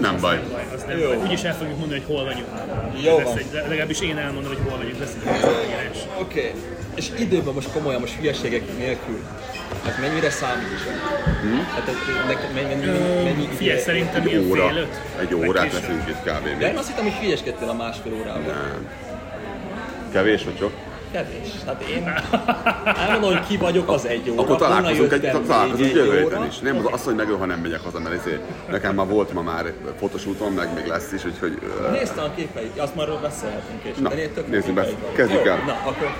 Nem baj. Az nem Jó. baj. Úgyis el fogjuk mondani, hogy hol vagyunk. Jó Lesz van. egy, legalábbis én elmondom, hogy hol vagyunk, lesz egy megírás. Oké. Okay. És időben most komolyan, most hülyeségek nélkül. Ez mennyire számít is? Hmm? Hát ez, neked mennyi, mennyi, mennyi Figyelj, szerintem ilyen Egy óra. fél öt. Egy órát leszünk itt kb. De én azt hittem, hogy hülyeskedtél a másfél órában. Nem. Kevés vagy sok? Kevés. Hát én elmondom, hogy ki vagyok, az egy óra. Akkor találkozunk, egy, találkozunk egy jövő héten is. Nem az, azt, hogy meg ha nem megyek haza, mert ezért nekem már volt ma már fotosúton, meg még lesz is, úgyhogy... Néztem a képeit, azt már beszélhetünk később. Na, nézzük be. Kezdjük el. Na, akkor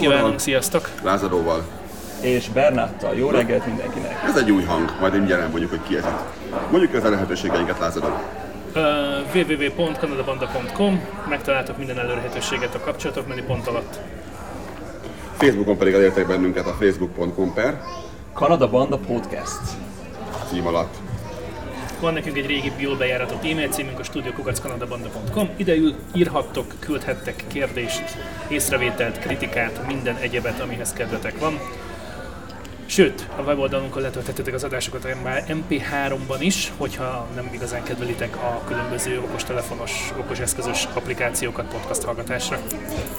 kívánunk, sziasztok! Lázadóval. és Bernáttal. Jó reggelt mindenkinek. Ez egy új hang, majd mindjárt elmondjuk, hogy ki ez itt. Mondjuk az a lehetőségeinket, Lázadó. Uh, www.kanadabanda.com Megtaláltok minden elérhetőséget a kapcsolatok menü pont alatt. Facebookon pedig elértek bennünket a facebook.com per Kanada Banda Podcast. cím alatt. Van nekünk egy régi jól bejáratott e-mail címünk a studiokukackanadabanda.com Ide írhattok, küldhettek kérdést, észrevételt, kritikát, minden egyebet, amihez kedvetek van. Sőt, a weboldalunkon letölthetitek az adásokat már MP3-ban is, hogyha nem igazán kedvelitek a különböző okostelefonos, okoseszközös applikációkat podcast hallgatásra.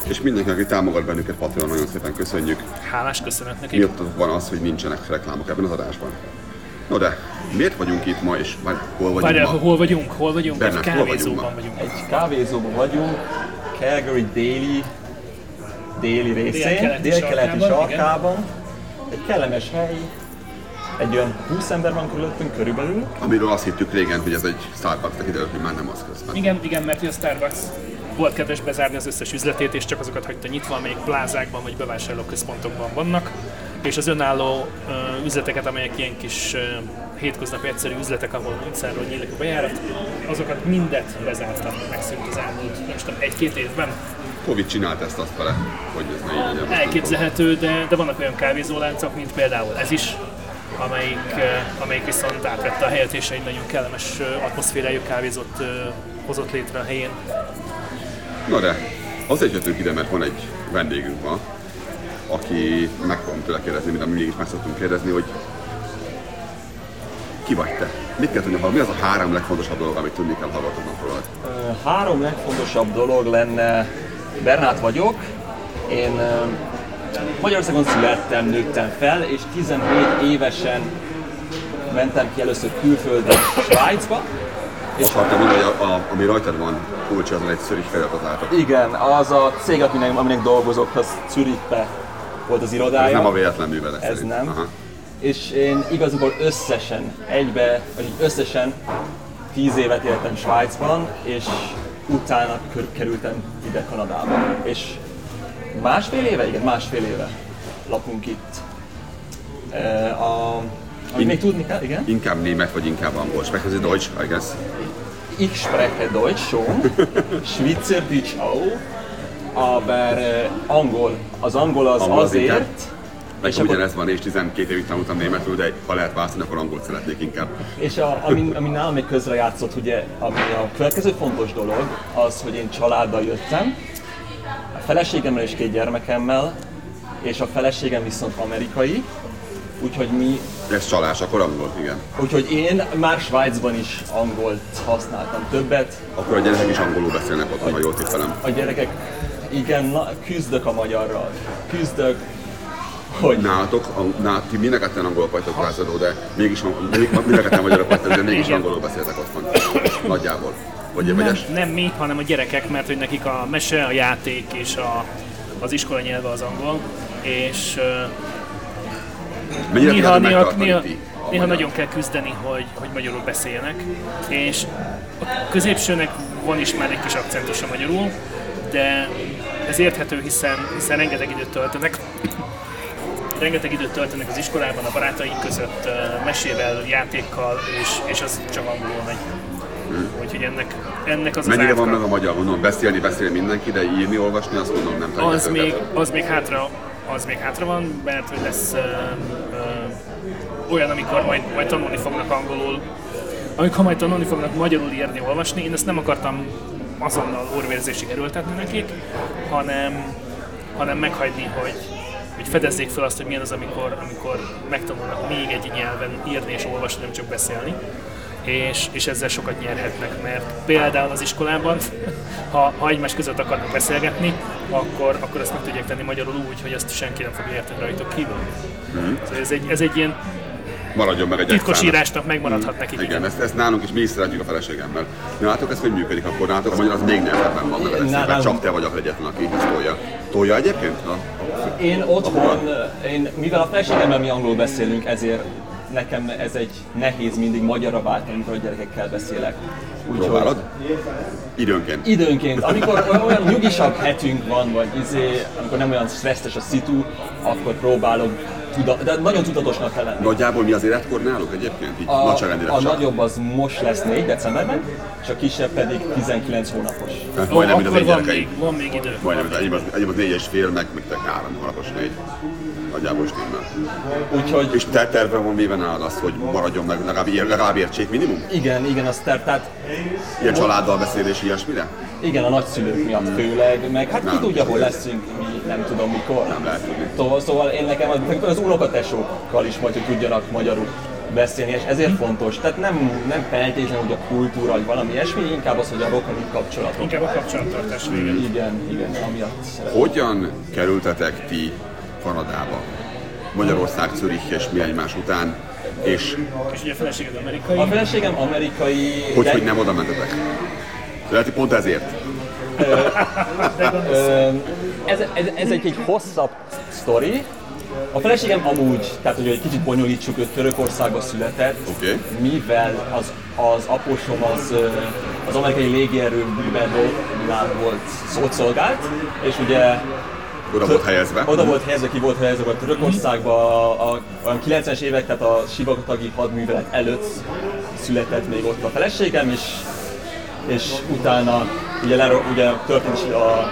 És mindenki, aki támogat bennünket Patreon, nagyon szépen köszönjük. Hálás köszönet nekik. Miattatok van az, hogy nincsenek reklámok ebben az adásban. No de, miért vagyunk itt ma és vagy hol vagyunk Várjál, ma? hol vagyunk? Hol vagyunk? Bernát, Egy hol vagyunk kávézóban ma? vagyunk. Egy kávézóban vagyunk, Calgary déli, déli részén, Délkeleti délkeleti sarkában, sarkában. Egy kellemes hely, egy olyan 20 ember van körülöttünk körülbelül. Amiről azt hittük régen, hogy ez egy Starbucks, de kiderült, hogy már nem az közben. Igen, igen, mert a Starbucks volt kedves bezárni az összes üzletét, és csak azokat hagyta nyitva, amelyek plázákban vagy bevásárlóközpontokban vannak. És az önálló üzleteket, amelyek ilyen kis hétköznapi egyszerű üzletek, ahol utcáról nyílik a bejárat, azokat mindet bezárta, megszűnt az elmúlt, nem tudom, egy-két évben. Covid csinált ezt azt vele, hogy ez ne így legyen. Elképzelhető, de, de vannak olyan kávézóláncok, mint például ez is, amelyik, amelyik viszont átvette a helyet, és egy nagyon kellemes atmoszférájú kávézót hozott létre a helyén. Na de, azért jöttünk ide, mert van egy vendégünk ma, aki meg fogom tőle kérdezni, mint amit mégis meg szoktunk kérdezni, hogy ki vagy te? Mit kell tudni, mi az a három legfontosabb dolog, amit tudni kell hallgatóknak rólad? Három legfontosabb dolog lenne, Bernát vagyok, én Magyarországon születtem, nőttem fel, és 17 évesen mentem ki először külföldre, Svájcba. És Azt mondani, hogy a, a, ami rajtad van, kulcs, azon egy szörig feliratot látok. igen, az a cég, aminek, aminek dolgozok, az Zürichbe volt az irodája. Ez nem a véletlen művelet Ez szerint. nem. Aha. És én igazából összesen, egybe, vagy összesen 10 évet éltem Svájcban, és utána kerültem ide Kanadába. És másfél éve, igen, másfél éve lakunk itt. E, A, amit még tudni kell, igen? Inkább német, vagy inkább angol. Sprechen Sie Deutsch, I guess. Ich spreche Deutsch schon, Schweizerdeutsch auch, aber äh, angol. Az angol az Angol az azért, Nekem akkor- ugyanez van, és 12 évig tanultam németül, de ha lehet választani, akkor angolt szeretnék inkább. És a, ami, ami nálam még közrejátszott, ugye, ami a következő fontos dolog, az, hogy én családdal jöttem, a feleségemmel és két gyermekemmel, és a feleségem viszont amerikai, úgyhogy mi, Ez csalás, akkor angol, igen. úgyhogy én már Svájcban is angolt használtam többet, Akkor a gyerekek is angolul beszélnek otthon, ha jól tippelem. a gyerekek, igen, na, küzdök a magyarral, küzdök, hogy Nálatok, a, ná, ti mind a ketten angolok vagytok lázadó, de mégis még- mind a ketten magyarok vagytok, de mégis angolul beszéltek otthon. Nagyjából. Vagy, vagy Nem, es, nem mi, hanem a gyerekek, mert hogy nekik a mese, a játék és a, az iskola nyelve az angol, és mennyire néha- néha- néha- néha nagyon kell küzdeni, hogy, hogy magyarul beszéljenek, és a középsőnek van is már egy kis akcentus a magyarul, de ez érthető, hiszen, hiszen rengeteg időt töltenek rengeteg időt töltenek az iskolában, a barátaik között, mesével, játékkal, és, és az csak angolul megy. Úgyhogy ennek, ennek az Mennyire az van meg a magyar? Mondom, beszélni, beszél mindenki, de írni, olvasni, azt mondom, nem tudja az még, az még hátra, az még hátra van, mert hogy lesz ö, ö, olyan, amikor majd, majd tanulni fognak angolul, amikor majd tanulni fognak magyarul írni, olvasni, én ezt nem akartam azonnal orvérzésig erőltetni nekik, hanem, hanem meghagyni, hogy, hogy fedezzék fel azt, hogy milyen az, amikor, amikor megtanulnak még egy nyelven írni és olvasni, nem csak beszélni. És, és ezzel sokat nyerhetnek, mert például az iskolában, ha, ha egymás között akarnak beszélgetni, akkor, akkor ezt meg tudják tenni magyarul úgy, hogy ezt senki nem fogja érteni rajtuk kívül. Szóval ez egy, ez egy ilyen Maradjon meg egy titkos exának. írásnak megmaradhat nekik. Igen, ezt, ezt nálunk is mi is szeretjük a feleségemmel. Nálatok ez hogy működik akkor? Nálatok a magyar az még nehezebben van meg Nálunk- mert csak te vagy az egyetlen, aki ezt tolja. Tolja egyébként? A, a, Én otthon, én, mivel a feleségemmel mi angolul beszélünk, ezért nekem ez egy nehéz mindig magyarra váltani, amikor a gyerekekkel beszélek. Úgyhogy próbálod? Időnként. időnként, amikor olyan, nyugisabb hetünk van, vagy izé, amikor nem olyan stresszes a szitu, akkor próbálok, tuda, de nagyon tudatosnak kell lenni. Nagyjából mi az életkor náluk egyébként? Így A, nagyságrendileg a csak. nagyobb az most lesz 4 decemberben, és a kisebb pedig 19 hónapos. Hát majdnem, mint az én van gyerekeim. van még idő. Majdnem, enyém az, enyém az négy és fél, meg, meg te három hónapos négy. Nagyjából stimmel. Úgyhogy És te terve van véve nálad az, hogy maradjon meg, legalább, legalább értsék minimum? igen, igen, az ter, tehát Ilyen családdal beszélés, ilyesmire? igen, a nagyszülők miatt főleg, meg hát ki Nem. tudja, hol leszünk, mi nem tudom mikor. Nem lehet tudni. Szóval, szóval én nekem az, az unokatesókkal is majd, hogy tudjanak magyarul beszélni, és ezért fontos. Tehát nem, nem feltétlenül, hogy a kultúra, vagy valami ilyesmi, inkább az, hogy a rokoni kapcsolatok. Inkább a kapcsolattartás vége. Igen, igen, amiatt szeretem. Hogyan kerültetek ti Kanadába? Magyarország, Zürich és mi egymás után, és És ugye a feleséged amerikai. A feleségem amerikai... hogy, de- hogy nem oda mentetek? Lehet, hogy pont ezért. Ez, ez, ez egy, egy hosszabb sztori. A feleségem amúgy, tehát hogy egy kicsit bonyolítsuk, ő Törökországban született, Oké. mivel az, az apósom az, az amerikai légierőben volt, volt szót szolgált, és ugye Oda volt helyezve. oda volt helyezve, ki volt helyezve a Törökországba a, a, a 90-es évek, tehát a sivatagi hadművelet előtt született még ott a feleségem, és, és utána ugye, ler, ugye történt is a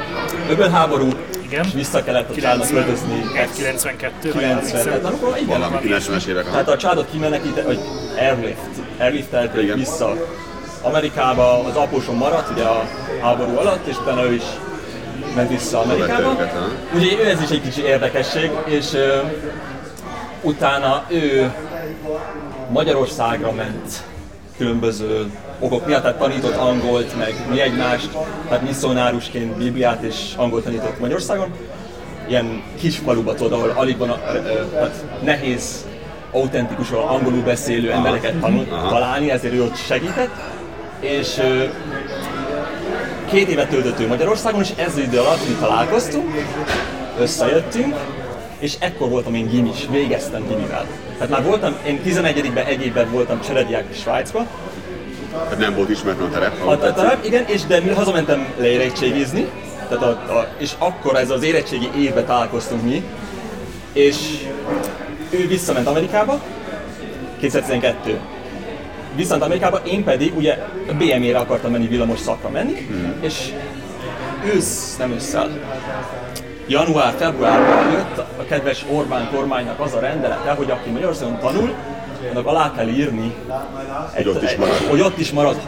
öbölháború, Igen. és vissza kellett a családnak költözni. 92 vagy 90, tehát amikor, igen, Valami 90-es évek. tehát a családot kimenekített, vagy airlift, airliftelték vissza Amerikába, az apósom maradt ugye a háború alatt, és utána ő is ment vissza Amerikába. Ugye ez is egy kicsi érdekesség, és ö, utána ő Magyarországra ment különböző okok miatt, tehát tanított angolt, meg mi egymást, tehát misszonárusként Bibliát és angolt tanított Magyarországon. Ilyen kis faluba tudod, ahol alig van, tehát nehéz autentikusan angolul beszélő embereket tanul, találni, ezért ő ott segített. És két évet töltött ő Magyarországon, és ez idő alatt mi találkoztunk, összejöttünk, és ekkor voltam én gimis, végeztem gimivel. Tehát már voltam, én 11-ben egy évben voltam cserediák Svájcba, Tehát nem volt ismeretlen a terep, a, a, a, igen, és de mi hazamentem leérettségizni, tehát a, a, és akkor ez az érettségi évben találkoztunk mi, és ő visszament Amerikába, 2012. Visszament Amerikába, én pedig ugye a BME-re akartam menni villamos szakra menni, és ősz, nem ősszel, január, februárban jött a kedves Orbán kormánynak az a rendelete, hogy aki Magyarországon tanul, annak alá kell írni, egy, ott is marad. hogy ott is marad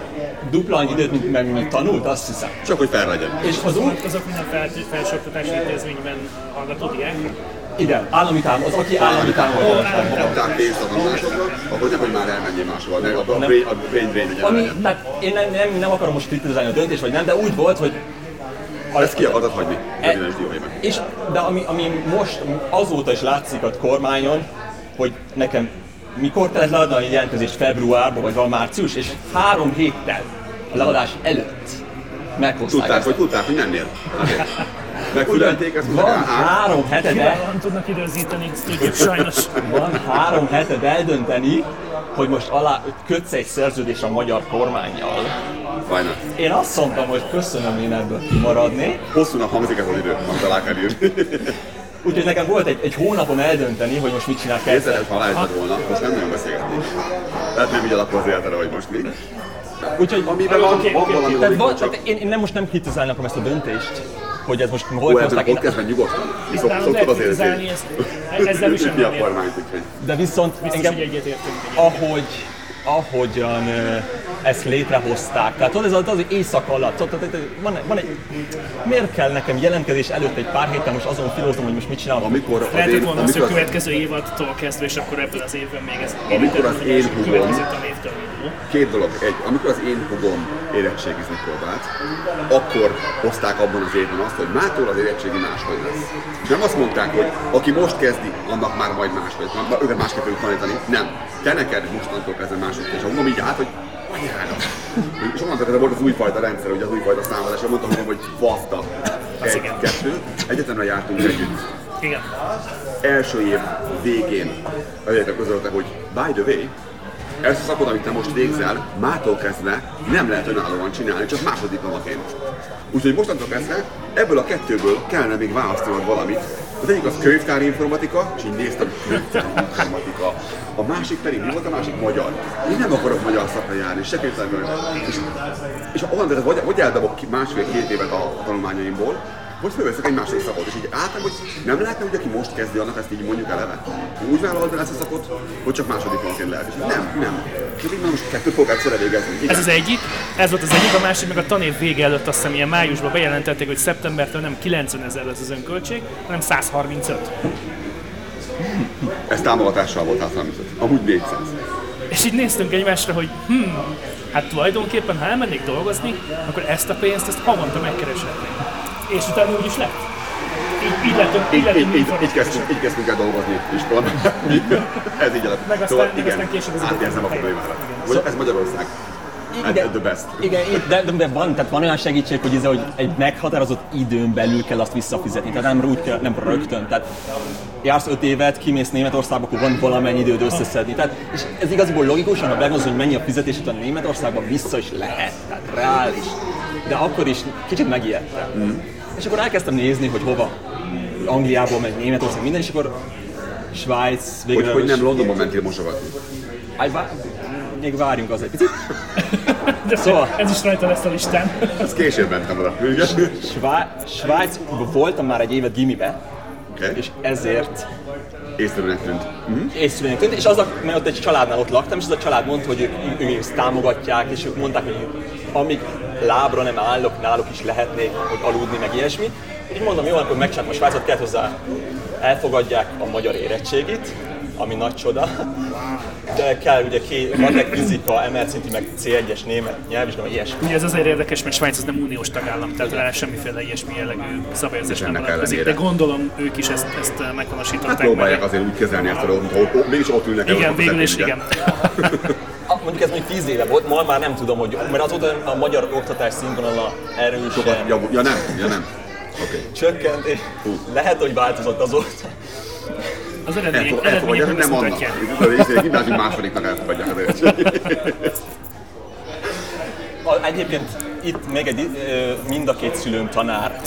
dupla annyi időt, mint meg mint tanult, azt hiszem. Csak hogy fel legyen. És az úgy, Azok minden fel, felsőoktatási intézményben hallgató diákok? Igen, állami tám, az aki állami támogatás. Kapták pénzt a tanulásokra, akkor nem, hogy már elmenjél máshova. Ne, a, a, a brain drain. Ami, tehát én nem, nem, nem akarom most kritizálni a döntést, vagy nem, de úgy volt, hogy Ezt ki akartad hagyni? E- és de ami, ami most azóta is látszik a kormányon, hogy nekem mikor kellett leadni a jelentkezést februárban, vagy van március, és három héttel a leadás előtt meghozták Tudták, ezt. hogy tudták, hogy mennél. Azért. Megfülelték ezt, Van három heted el, tudnak időzíteni, sajnos. van három heted eldönteni, hogy most alá kötsz egy szerződést a magyar kormányjal. Fajna. Én azt mondtam, hogy köszönöm én ebből kimaradni, Hosszúnak hangzik ez az idő, amit alá kell írni. úgyhogy nekem volt egy, egy hónapom eldönteni, hogy most mit csinál kezdve. hogy ha aláírtad volna, most nem nagyon beszélgetnék. Lehet nem így alakul az életedre, hogy most mi. Úgyhogy Amiben van, Oké, van oké, valami Tehát, logika, van, csak tehát én, én nem most nem kritizálni akarom ezt a döntést, hogy ez most hol Ó, ebben a podcastben nyugodtan. Nálunk szoktad kritizálni ezt. Ezzel is Mi a kormányt, úgyhogy. de viszont Biztos, engem, ahogy, ahogyan ezt létrehozták, tehát tudod, ez az, az éjszaka alatt, tudod, tehát, van, van egy, miért kell nekem jelentkezés előtt egy pár héten most azon filózom, hogy most mit csinálok? Amikor az Lehetett én, volna az, hogy az, következő évadtól kezdve, és akkor ebben az évben még ez Amikor az én húgom-. Két dolog. Egy, amikor az én hugom érettségizni próbált, akkor hozták abban az évben azt, hogy mától az érettségi máshogy lesz. És nem azt mondták, hogy aki most kezdi, annak már majd máshogy, már őket másképp fogjuk tanítani. Nem. Te neked mostantól kezdve máshogy. És a hugom így állt, hogy anyára. És onnantól kezdve volt az újfajta rendszer, ugye az újfajta számolás, és mondtam hogy baszta. Egy, igen. kettő, egyetemre jártunk együtt Igen. első év végén egyetem közölte, hogy by the way, ezt a szakot, amit te most végzel, mától kezdve nem lehet önállóan csinálni, csak másodiklomaként. Úgyhogy mostantól kezdve ebből a kettőből kellene még választanod valamit. Az egyik az könyvtári informatika, és így néztem, informatika. A másik pedig, mi volt a másik? Magyar. Én nem akarok magyar szakra járni, se könyvtári és, és onnantól, vagy, vagy eldobok ki másfél-két évet a tanulmányaimból, hogy fölveszek egy másik szakot, és így álltam, hogy nem lehetne, hogy aki most kezdi, annak ezt így mondjuk eleve. Úgy vállalta ezt a szakot, hogy csak másodikonként lehet. És nem, nem. És így most kettőt fogok egyszerre végezni. Igen. Ez az egyik, ez volt az egyik, a másik meg a tanév vége előtt azt hiszem ilyen májusban bejelentették, hogy szeptembertől nem 90 ezer lesz az önköltség, hanem 135. Ez támogatással volt 335. Amúgy 400. És így néztünk egymásra, hogy hm, hát tulajdonképpen ha elmennék dolgozni, akkor ezt a pénzt ezt havonta megkereshetnék. És utána úgy is lett. Így, így lettünk, így Így, lettünk így, így, kezdtünk, így kezdtünk el dolgozni iskolában. ez így lett. Meg aztán- Szóval igen, aztán később az átérzem a problémára. Vagy Ez Magyarország. Igen. The best. Igen, de, de, van, tehát van olyan segítség, hogy, ez, hogy egy meghatározott időn belül kell azt visszafizetni, tehát nem úgy kell, nem rögtön. Tehát jársz öt évet, kimész Németországba, akkor van valamennyi időd összeszedni. Tehát, és ez igazából logikusan, ha begondolsz, hogy mennyi a fizetés után Németországban vissza is lehet, tehát reális. De akkor is kicsit megijedtem. Mm. És akkor elkezdtem nézni, hogy hova. Angliából, meg Németország, minden, és akkor Svájc, végre... Hogy, hogy nem Londonban mentél mosogatni. Aj, vá... Még várjunk az egy picit. De Szóval- ez is rajta lesz a listán. Ez később mentem oda. Igen? Svá... Svájcban voltam már egy évet gimibe, Okay. és ezért Észrevenek tűnt. észrevenni tűnt, és az a, mert ott egy családnál ott laktam, és az a család mondta, hogy ők, ők ezt támogatják, és ők mondták, hogy amíg lábra nem állok, náluk is lehetnék, hogy aludni, meg ilyesmi. Így mondom, jó, akkor megcsináltam a Svájcot, kellett hozzá elfogadják a magyar érettségit, ami nagy csoda. De kell ugye két matek, fizika, emelt szintű, meg C1-es német nyelvvizsga, ilyesmi. Ugye ez azért érdekes, mert Svájc az nem uniós tagállam, tehát rá semmiféle ilyesmi jellegű szabályozás nem vonatkozik, de gondolom ők is ezt, ezt meghonosították. Hát próbálják azért úgy kezelni ezt a dolgot, mégis ott ülnek Igen, végül is igen. Ah, mondjuk ez még 10 éve volt, ma már nem tudom, hogy, mert azóta a magyar oktatás színvonala erősen Sokat javul. Ja nem, ja nem. Oké. Okay. csökkent, és lehet, hogy változott azóta. Az eredmények, Elfog, eredmények nem ezt annak. Itt a gimnázium másodiknak elfogadják az Egyébként itt még egy, mind a két szülőm tanár,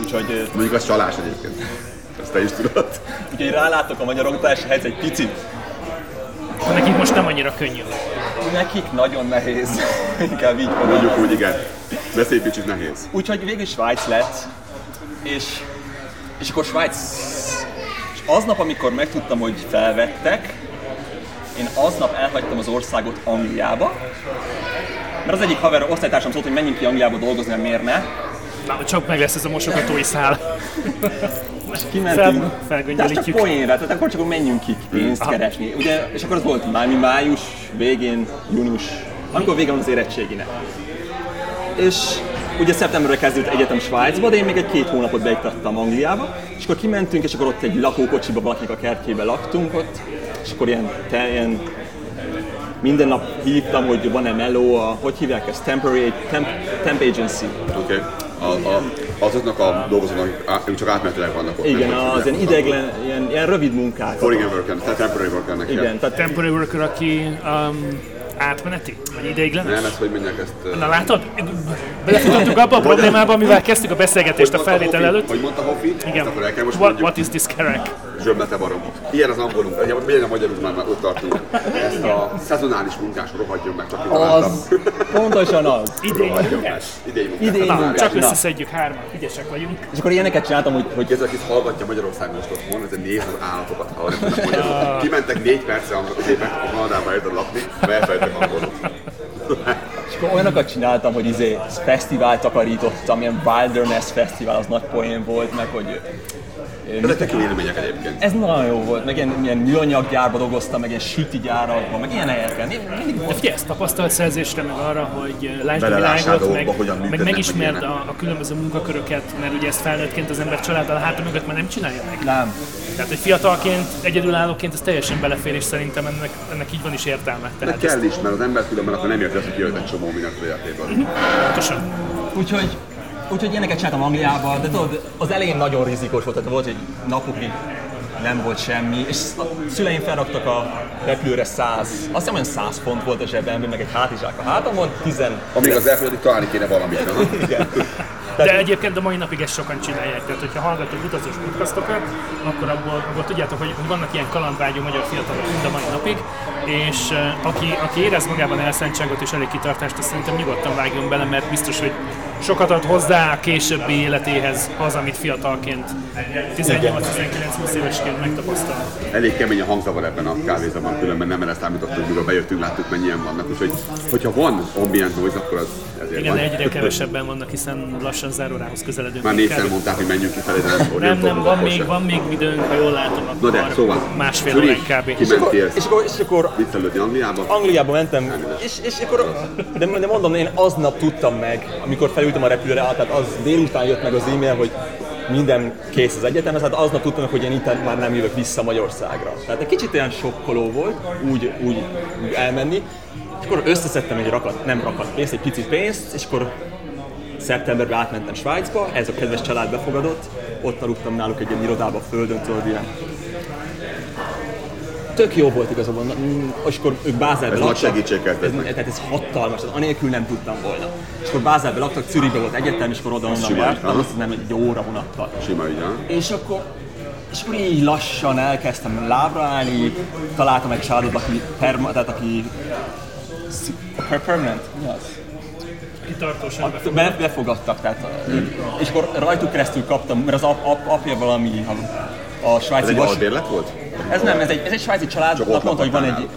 úgyhogy, Mondjuk az csalás egyébként. Ezt te is tudod. úgyhogy rálátok a magyar oktatási helyzet egy picit. Nekik most nem annyira könnyű. Nekik nagyon nehéz, inkább így mondom. Mondjuk úgy, igen. De szép kicsit nehéz. Úgyhogy végül Svájc lett, és, és akkor Svájc, és aznap, amikor megtudtam, hogy felvettek, én aznap elhagytam az országot Angliába, mert az egyik haver, osztálytársam szólt, hogy menjünk ki Angliába dolgozni, mert miért ne. Na, csak meg lesz ez a mosogatói szál. És kimentünk. Fel- de az csak felgöngyölítjük. poénra, tehát akkor csak menjünk ki pénzt keresni. Ugye, és akkor az volt már mi május végén, június, amikor vége van az érettséginek. És ugye szeptemberre kezdődött egyetem Svájcba, de én még egy két hónapot beiktattam Angliába, és akkor kimentünk, és akkor ott egy lakókocsiba valakinek a kertjébe laktunk ott, és akkor ilyen, te, ilyen minden nap hívtam, hogy van-e meló, a, hogy hívják ezt, temporary, temp, temp agency. Oké. Okay. A, a azoknak a dolgozóknak, akik csak átmenetileg vannak ott. Igen, nem az ilyen ideglen, ilyen, ilyen rövid munkák. Foreign worker, tehát temporary workernek. Igen, tehát Temporary worker, aki um, átmeneti? Vagy ideiglenes? Nem, ezt hogy mondják ezt... Na látod? Belefutottunk abba a problémába, amivel kezdtük a beszélgetést a felvétel előtt. Hogy mondta? Ezt Igen. akkor el kell most What, mondjuk. what is this Kerek? Zsömlete barom. Ilyen az angolunk, ugye, milyen a magyarul már, már ott tartunk. Ezt a szezonális munkás rohadjon meg, csak az, pontosan az. Idén Rohadjon meg. munkás. Idei munkás. Na, munkás. csak összeszedjük hárman, ügyesek vagyunk. És akkor ilyeneket csináltam, hogy, hogy ez, aki hallgatja Magyarországon most otthon, ez néz az állatokat, ha nem tudnak magyarul. Kimentek négy perce az éppen a Kanadába érted lakni, mert angolul. És akkor olyanokat csináltam, hogy izé fesztivált takarítottam, ilyen Wilderness Fesztivál, az nagy poén volt, meg hogy Ezek élmények egyébként. ez nagyon jó volt, meg ilyen, ilyen műanyaggyárba dolgoztam, meg ilyen süti gyárakban, meg ilyen helyeken. De figyelj, ezt tapasztalt szerzésre, meg arra, hogy lásd a világot, meg, meg megismerd meg a, a különböző munkaköröket, mert ugye ezt felnőttként az ember családdal a háta mögött már nem csinálja meg. Nem. Tehát, hogy fiatalként, egyedülállóként ez teljesen belefér, és szerintem ennek, ennek így van is értelme. De Tehát kell is, mert az ember különben akkor nem érti azt, hogy kijött egy csomó mindent a életéből. pontosan. Úgyhogy, úgyhogy ilyeneket csináltam Angliában, de tudod, az elején nagyon rizikós volt, tehát volt egy napokig nem volt semmi, és a szüleim felraktak a repülőre 100, azt hiszem olyan 100 font volt a zsebemben, meg egy hátizsák a hátamon, 10, Amíg az elfogyott, találni kéne valamit. nem? igen. De egyébként a mai napig ezt sokan csinálják. Tehát, hogyha hallgatok utazós podcastokat, akkor abból, abból tudjátok, hogy vannak ilyen kalandvágyó magyar fiatalok mind a mai napig, és uh, aki, aki érez magában elszántságot és elég kitartást, azt szerintem nyugodtan vágjon bele, mert biztos, hogy sokat ad hozzá a későbbi életéhez az, amit fiatalként 18-19-20 évesként megtapasztal. Elég kemény a hangzavar ebben a kávézóban, különben nem erre számítottunk, mikor bejöttünk, láttuk mennyien vannak. Úgyhogy, hogyha van ambient noise, akkor az ezért Igen, van. egyre kevesebben vannak, hiszen lassan zárórához közeledünk. Már négyszer mondták, hogy menjünk kifelé, de nem, Nem, nem, van akkor még, van még időnk, ha jól látom, Na akkor de, szóval, másfél óránk kb. És akkor, és akkor viccelődni Angliába, Angliába mentem, és, és akkor, de, de mondom, én aznap tudtam meg, amikor felültem a repülőre, tehát az délután jött meg az e-mail, hogy minden kész az egyetem, tehát aznap tudtam, hogy én itt már nem jövök vissza Magyarországra. Tehát egy kicsit olyan sokkoló volt úgy, úgy, úgy elmenni, és akkor összeszedtem egy rakat, nem rakat pénzt, egy picit pénzt, és akkor szeptemberben átmentem Svájcba, ez a kedves család befogadott, ott aludtam náluk egy ilyen irodába, földön, tudod, ilyen tök jó volt igazából, mm, és akkor ők Bázelben Ez nagy laktak. segítség kellett ez, nektek. tehát ez hatalmas, tehát anélkül nem tudtam volna. És akkor Bázelben laktak, Zürichben volt egyetem, és akkor oda-onnan sima, jártam, azt hiszem egy óra vonattal. sima ügy? És akkor, és akkor így lassan elkezdtem lábra állni, találtam egy családot, aki, perma, tehát aki per- permanent, mi az? Kitartósan A- Be, befogadtak, tehát, és akkor rajtuk keresztül kaptam, mert az ap, ap, apja valami a, a Ez svájci egy vas, albérlet volt? Ez nem, ez egy, ez egy svájci család, ott mondta, hogy van egy,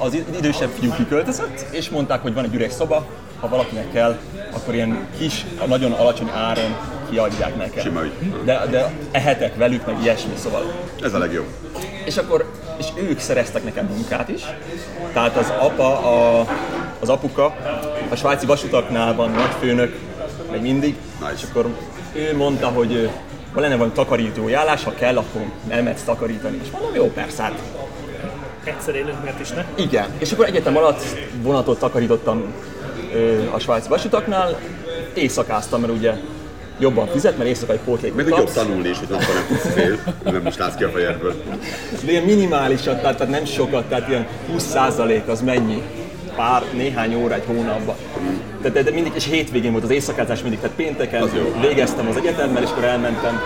az idősebb fiú kiköltözött, és mondták, hogy van egy üres szoba, ha valakinek kell, akkor ilyen kis, nagyon alacsony áron kiadják nekem. Sima ügy. De, de ehetek velük, meg ilyesmi, szóval. Ez a legjobb. És akkor, és ők szereztek nekem munkát is. Tehát az apa, a, az apuka, a svájci vasutaknál van nagyfőnök, még mindig. Nice. És akkor ő mondta, hogy ha lenne valami takarítói állás, ha kell, akkor elmehetsz takarítani. És mondom, jó, persze, hát Egyszer élünk, mert is ne. igen. És akkor egyetem alatt vonatot takarítottam ö, a svájci vasutaknál, éjszakáztam, mert ugye jobban fizet, mert éjszakai pótlékot Meg hogy jobb tanulni is, hogy nappal nem fél, nem is látsz ki a fejedből. De ilyen minimálisat, tehát, tehát nem sokat, tehát ilyen 20% az mennyi? Pár, néhány óra egy hónapban. De, de, de mindig, és hétvégén volt az éjszakázás mindig, tehát pénteken Az végeztem az egyetemmel, és akkor elmentem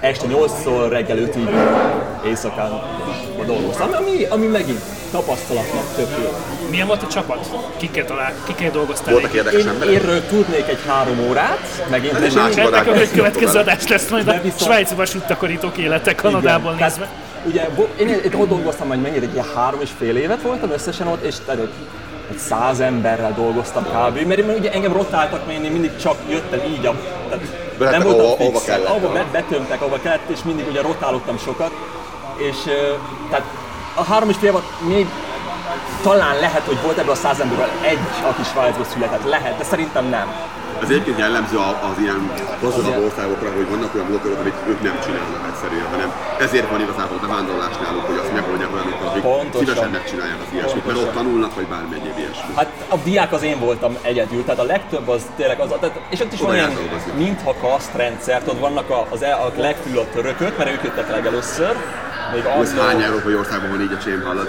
este 8-szor, reggel 5-ig éjszakán dolgoztam, ami, ami megint tapasztalatnak tök jó. Milyen volt a csapat? Kikkel, talál, kikkel dolgoztál? Voltak érdekes Én emberek? érről tudnék egy három órát, megint Ez egy adás a lesz. következő adás lesz majd a viszont- svájci vasúttakarítók élete Kanadából Igen. nézve. Tehát, ugye, én itt ott dolgoztam, hogy mennyire, egy ilyen három és fél évet voltam összesen ott, és tehát egy- száz emberrel dolgoztam kb. Mert, mert ugye engem rotáltak, mert én mindig csak jöttem így, a, tehát Belettek, nem voltam ahova- ahova fix, kellett. ahova be, betömtek, ahova kellett, és mindig ugye rotálottam sokat, és tehát a három és fél még talán lehet, hogy volt ebből a száz emberből egy, aki Svájcban született, lehet, de szerintem nem. Az egyébként jellemző a- az ilyen gazdagabb országokra, hogy vannak olyan dolgok, amit ők nem csinálnak egyszerűen, hanem ezért van igazából a bevándorlás náluk, hogy azt megoldják olyanokkal, akik Pontosan. szívesen megcsinálják az ilyesmit, mert ott tanulnak, vagy bármi egyéb ilyesmi. Hát a diák az én voltam egyedül, tehát a legtöbb az tényleg az, tehát, és ott is van Oda jársz dolgozni. mintha kaszt-rendszert, ott vannak a, az, el- a legfülött törökök, mert ők jöttek legelőször, még Ez annó- hány európai országban van így a csém hallod?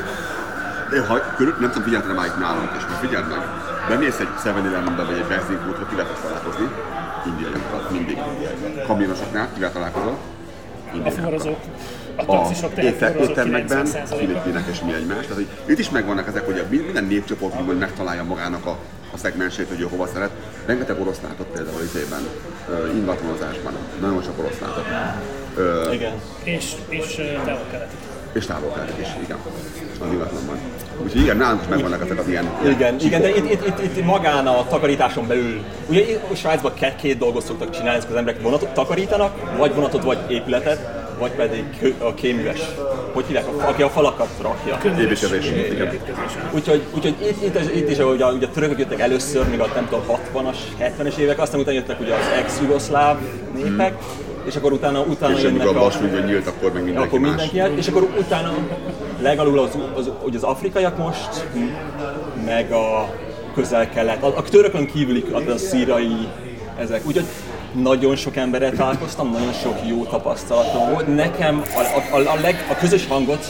De ha nem tudom, figyelted már itt nálunk, és most figyeld meg, bemész egy 7-Elevenbe vagy egy benzinkútra, kivel tudsz találkozni? Indiaiakat, mindig. Kamionosoknál kivel találkozol? Forrozók, a a taxisok, éttermekben, 90%-a. filippinek és mi egymás. Tehát, hogy itt is megvannak ezek, hogy a minden népcsoport úgymond megtalálja magának a, a szegmensét, hogy ő hova szeret. Rengeteg orosz látott például izében, ingatlanozásban, nagyon sok orosz látott. Ö, Igen. És, és ö, távol-keleti. és távol is, igen, az ingatlanban. Úgyhogy igen, nálunk is megvannak ezek az ilyen, Igen, csíkok. igen, de itt, itt, itt, itt magán a takarításon belül, ugye itt a Svájcban két, két dolgot szoktak csinálni, ezek az emberek vonatot takarítanak, vagy vonatot, vagy épületet, vagy pedig kő- a kéműves, hogy hívják, aki a falakat rakja. Építkezés. Úgyhogy, úgyhogy itt, itt, itt is, ahogy a, ugye a törökök jöttek először, még a nem tudom, 60-as, 70-es évek, aztán utána jöttek ugye az ex-jugoszláv népek, és akkor utána, utána És jönnek a a, vasfüggöny nyílt, akkor meg mindenki akkor más. mindenki jön, és akkor utána legalul az, az, ugye az afrikaiak most, meg a közel-kelet, a, a törökön kívüli, a, a szírai, ezek. Úgyhogy nagyon sok emberrel találkoztam, nagyon sok jó tapasztalatom volt. Nekem a, a, a, leg, a közös hangot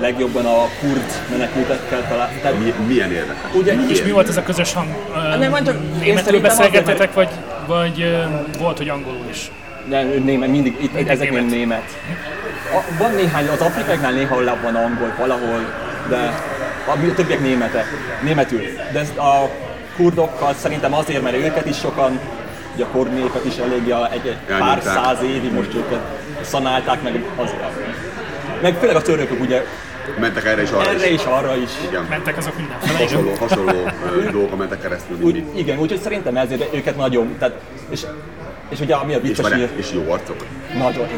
legjobban a kurd menekültekkel találtam. Tehát, Mi, milyen érdekes. ugye, És mi volt ez a közös hang? Ö, nem, hát csak én Németül szerintem beszélgetetek, vagy, vagy ö, volt, hogy angolul is? Nem, német, mindig, itt, Mindig ezek német. német. német. A, van néhány, az afrikáknál néha le van angol valahol, de a, a többiek németek, németül. De ez a kurdokkal szerintem azért, mert őket is sokan, ugye a kurd népet is elég a, egy, egy pár száz évig most őket szanálták meg azért. Meg főleg a törökök ugye Mentek erre is arra erre is. is, arra is. Igen. Mentek azok mindenfele. Hasonló, hasonló ö, dolgokon mentek keresztül mindig. Úgy, igen, úgyhogy szerintem ezért őket nagyon, tehát, és, és ugye ami a És, vicces, várjál, hogy és jó arcok. nagyon,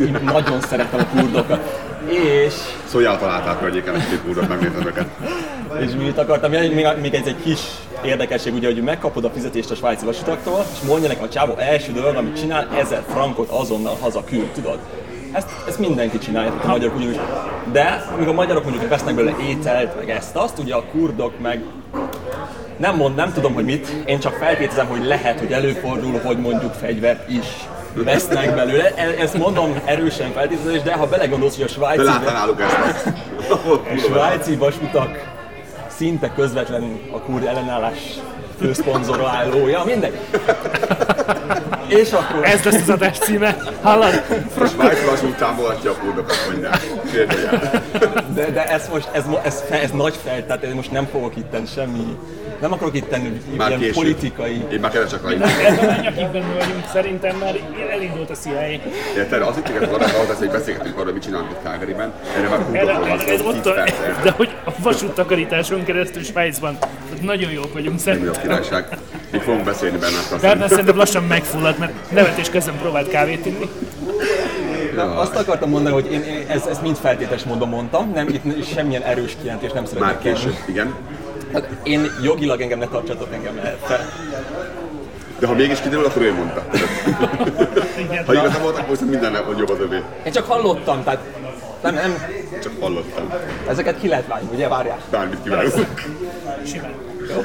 én nagyon szeretem a kurdokat. És Szóljál találtál környéken egy két kurdot, megnézem őket. És mit akartam, még, még, ez egy kis érdekesség, ugye, hogy megkapod a fizetést a svájci vasutaktól, és mondja nekem a csávó első dolog, amit csinál, 1000 frankot azonnal haza küld, tudod? Ezt, ezt mindenki csinálja, a magyarok ugyanúgy. De míg a magyarok mondjuk vesznek belőle ételt, meg ezt, azt, ugye a kurdok meg nem mond, nem tudom, hogy mit, én csak feltételezem, hogy lehet, hogy előfordul, hogy mondjuk fegyvert is vesznek belőle. E- Ezt mondom erősen feltételezés, de ha belegondolsz, hogy a De svájci, láttál náluk ezt? a svájci vasutak szinte közvetlen a kurd ellenállás főszponzorálója, mindegy. És akkor Ez lesz az adás címe. Hallod? A Svájc vasút támogatja a kurdokat, mondják. Kérdőjel. de, de ez most, ez, ez, fe- ez nagy fel, tehát én most nem fogok itten semmi, nem akarok itten Már ilyen késő. politikai, Én már keresek rá. Ebben a nyakikben vagyunk, szerintem már elindult a CIA. Érted? Az itt igen, arra, arra hogy beszélgetünk arról, mit csinálunk itt Calgaryben. Erre már Erre, kurdokról van ez, ez szó, ott 10 a, de hogy a vasúttakarításon keresztül Svájcban, nagyon jók vagyunk Nem jó szerintem. királyság. Még fogunk beszélni benne azt Berna hiszem. szerintem lassan megfullad, mert nevetés közben próbált kávét inni. Azt akartam mondani, hogy én, én ez, ezt mind feltétes módon mondtam, nem itt semmilyen erős kijelentést nem szeretnék Már később, igen. Hát én jogilag engem ne tartsatok engem fel. De ha mégis kiderül, akkor ő mondta. Igen. Ha igazán volt, akkor viszont minden hogy jobb az övé. Én csak hallottam, tehát nem, nem, Csak hallottam. ezeket ki lehet vágni, ugye, várjál. Bármit kívánok. Simán. Jó.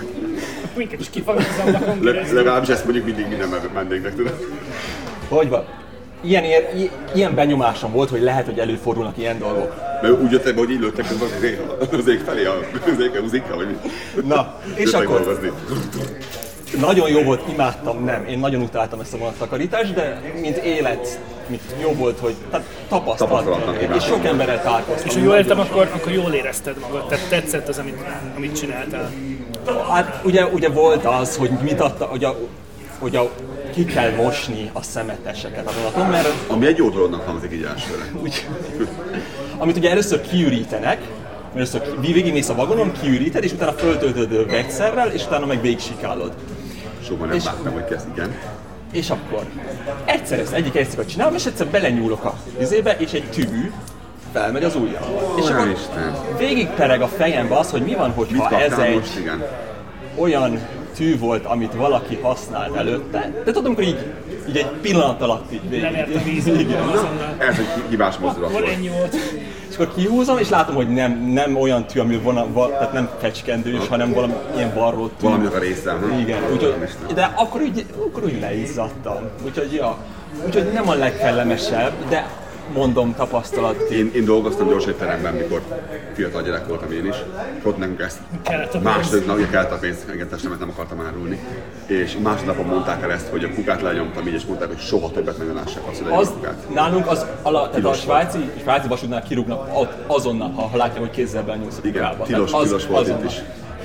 Minket is kifagnak az ablakon Le, keresztül. legalábbis ezt mondjuk mindig minden vendégnek, tudod? Hogy van? Ilyen, ér, i- ilyen benyomásom volt, hogy lehet, hogy előfordulnak ilyen dolgok. Mert úgy jöttek be, hogy így lőttek közben az ég, az ég felé, az ég, az ikka, vagy mi? Na, és Jöttek akkor dolgozni. nagyon jó volt, imádtam, nem, én nagyon utáltam ezt a vonattakarítást, de mint élet, mint jó volt, hogy tehát tapasztalat, és sok emberrel találkoztam. És ha jól értem, akkor, akkor jól érezted magad, tehát tetszett az, amit, amit csináltál. Hát ugye, ugye volt az, hogy mit adta, hogy a, hogy a, ki kell mosni a szemeteseket a vonaton, mert Ami egy jó dolognak hangzik így elsőre. úgy, amit ugye először kiürítenek, először végigmész a vagonon, kiüríted, és utána föltöltöd vegyszerrel, és utána meg végigsikálod. Soha nem És- láttam, hogy kezd, igen. És akkor egyszer ezt egyik egyszer csinálom, és egyszer belenyúlok a vizébe, és egy tüvű felmegy az ujjamba. És akkor Isten. végig pereg a fejembe az, hogy mi van, hogyha ez egy most, igen? olyan tű volt, amit valaki használt előtte, de tudom, amikor így, így egy pillanat alatt így végig. Levert a víz. Igen. Ez egy hibás mozdulat volt. ennyi volt. És akkor kihúzom, és látom, hogy nem, nem olyan tű, ami van, va, tehát nem fecskendős, hanem valami ilyen varró tű. Valaminek a része. hm? Igen, úgyhogy, de akkor úgy, akkor úgy leizzadtam. Úgyhogy, ja, úgyhogy nem a legkellemesebb, de mondom tapasztalat. Én, én dolgoztam gyors teremben, mikor fiatal gyerek voltam én is, és ott nekünk ezt Kellett a pénz. második nap, ugye kellett a pénz, engem testemet nem akartam árulni, és másodnapon mondták el ezt, hogy a kukát lenyomtam így, és mondták, hogy soha többet nem lássák azt, hogy Az, kukát. nálunk az ala, tehát a Tilos svájci, svájci vasútnál kirúgnak azonnal, ha, ha látják, hogy kézzel benyúlsz a Igen, kukába. tilos- Tehát tilos volt azonnal. itt is.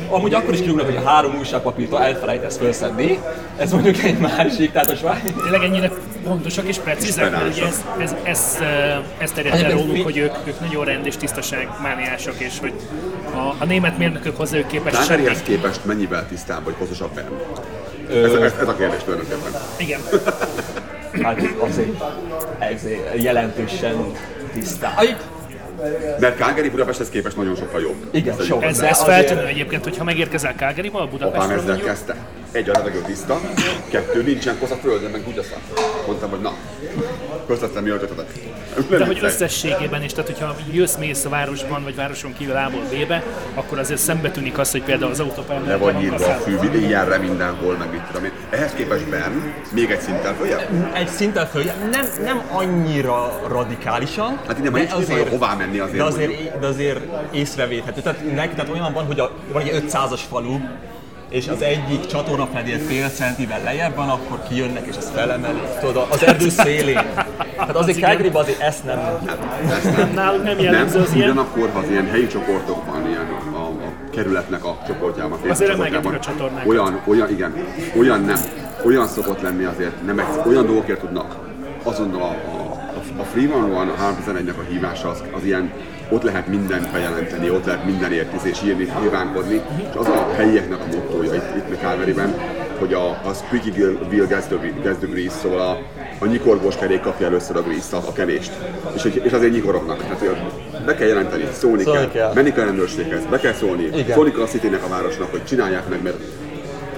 Amúgy akkor is kirúgnak, hogy a három újságpapírt elfelejtesz felszedni. Ez mondjuk egy másik, tehát a svájci... Tényleg ennyire pontosak és precízek, mert ugye ez, ez, ez, eh, ez terjedt el Egyébként mi- róluk, hogy ők, ők nagyon rend és tisztaság mániások, és hogy a, a német mérnökök hozzájuk képest Tágerihez semmi. képest mennyivel tisztább vagy hosszasabb Ben? Ez, ez, ez, a kérdés tulajdonképpen. Igen. Hát azért, ezért jelentősen tisztán. Mert Calgary Budapesthez képest nagyon sokkal jobb. Igen. Ez, De ez azért- feltűnő egyébként, hogyha megérkezel Calgaryba, a Apám Budapestről ezzel kezdte. Egy a levegő tiszta, kettő nincsen kosz a földön, meg kutyaszak. Mondtam, hogy na, köztettem mi öltötetek. de hogy összességében is, tehát hogyha jössz mész a városban, vagy városon kívül A-ból B-be, akkor azért szembe tűnik az, hogy például az autópályán Le van írva a fű, ilyenre mindenhol, meg mit tudom én. Ehhez képest Ben, még egy szinten följebb. egy szinten föl, nem, nem annyira radikálisan, Hát innen már azért, hová menni azért. de azért, de azért észrevéthető. Tehát, neki, tehát olyan van, hogy a, van egy 500-as falu, és az egyik csatornafedél fél centivel lejjebb van, akkor kijönnek és ezt felemelik, tudod, az erdő szélén. Tehát azért. Calgaryban azért ezt nem... Nem. Nálunk nem Nem, jellemző az ilyen. ugyanakkor, ha az ilyen helyi csoportokban, ilyen a, a kerületnek a csoportjában, Facebook Azért csoportjában, emelgetik a csatornákat. Olyan, olyan, igen, olyan nem. Olyan szokott lenni azért, nem egy, olyan dolgokért tudnak azonnal a, a, a Freeman van, a 311-nek a hívása az, az ilyen, ott lehet mindent bejelenteni, ott lehet mindenért is és írni, nyilvánkodni, és az a helyieknek a mottója itt, itt Calgaryben, hogy a, a squeaky will gets the, gets the grease, szóval a, a nyikorgós kerék kapja először a grease a, kenést. És, és azért nyikorognak. Tehát be kell jelenteni, szólni, Szólni kell, kell. menni kell rendőrséghez, be kell szólni, Igen. szólni kell a citynek a városnak, hogy csinálják meg, mert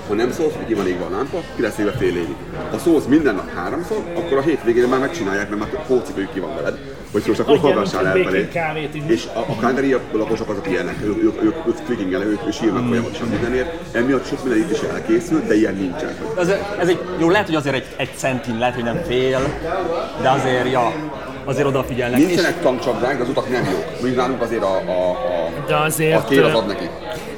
ha nem szólsz, hogy ki van égve a lámpa, ki lesz égve fél évig. Ha szólsz minden nap háromszor, akkor a hétvégén már megcsinálják, mert már pócipőjük ki van veled, hogy szólsz, akkor hallgassál el inni. És a, a Calgary lakosok azok ilyenek, ők, ők, ők, ők freakingelnek, ők, ők sírnak folyamatosan mindenért, emiatt sok minden itt is elkészült, de ilyen nincsen. Ez, ez egy, jó, lehet, hogy azért egy, egy centin, lehet, hogy nem fél, de azért, ja, azért odafigyelnek. És, Nincsenek tankcsapdák, de az utak nem jók. Mondjuk nálunk azért a, a, a, De azért, a tél az ad neki.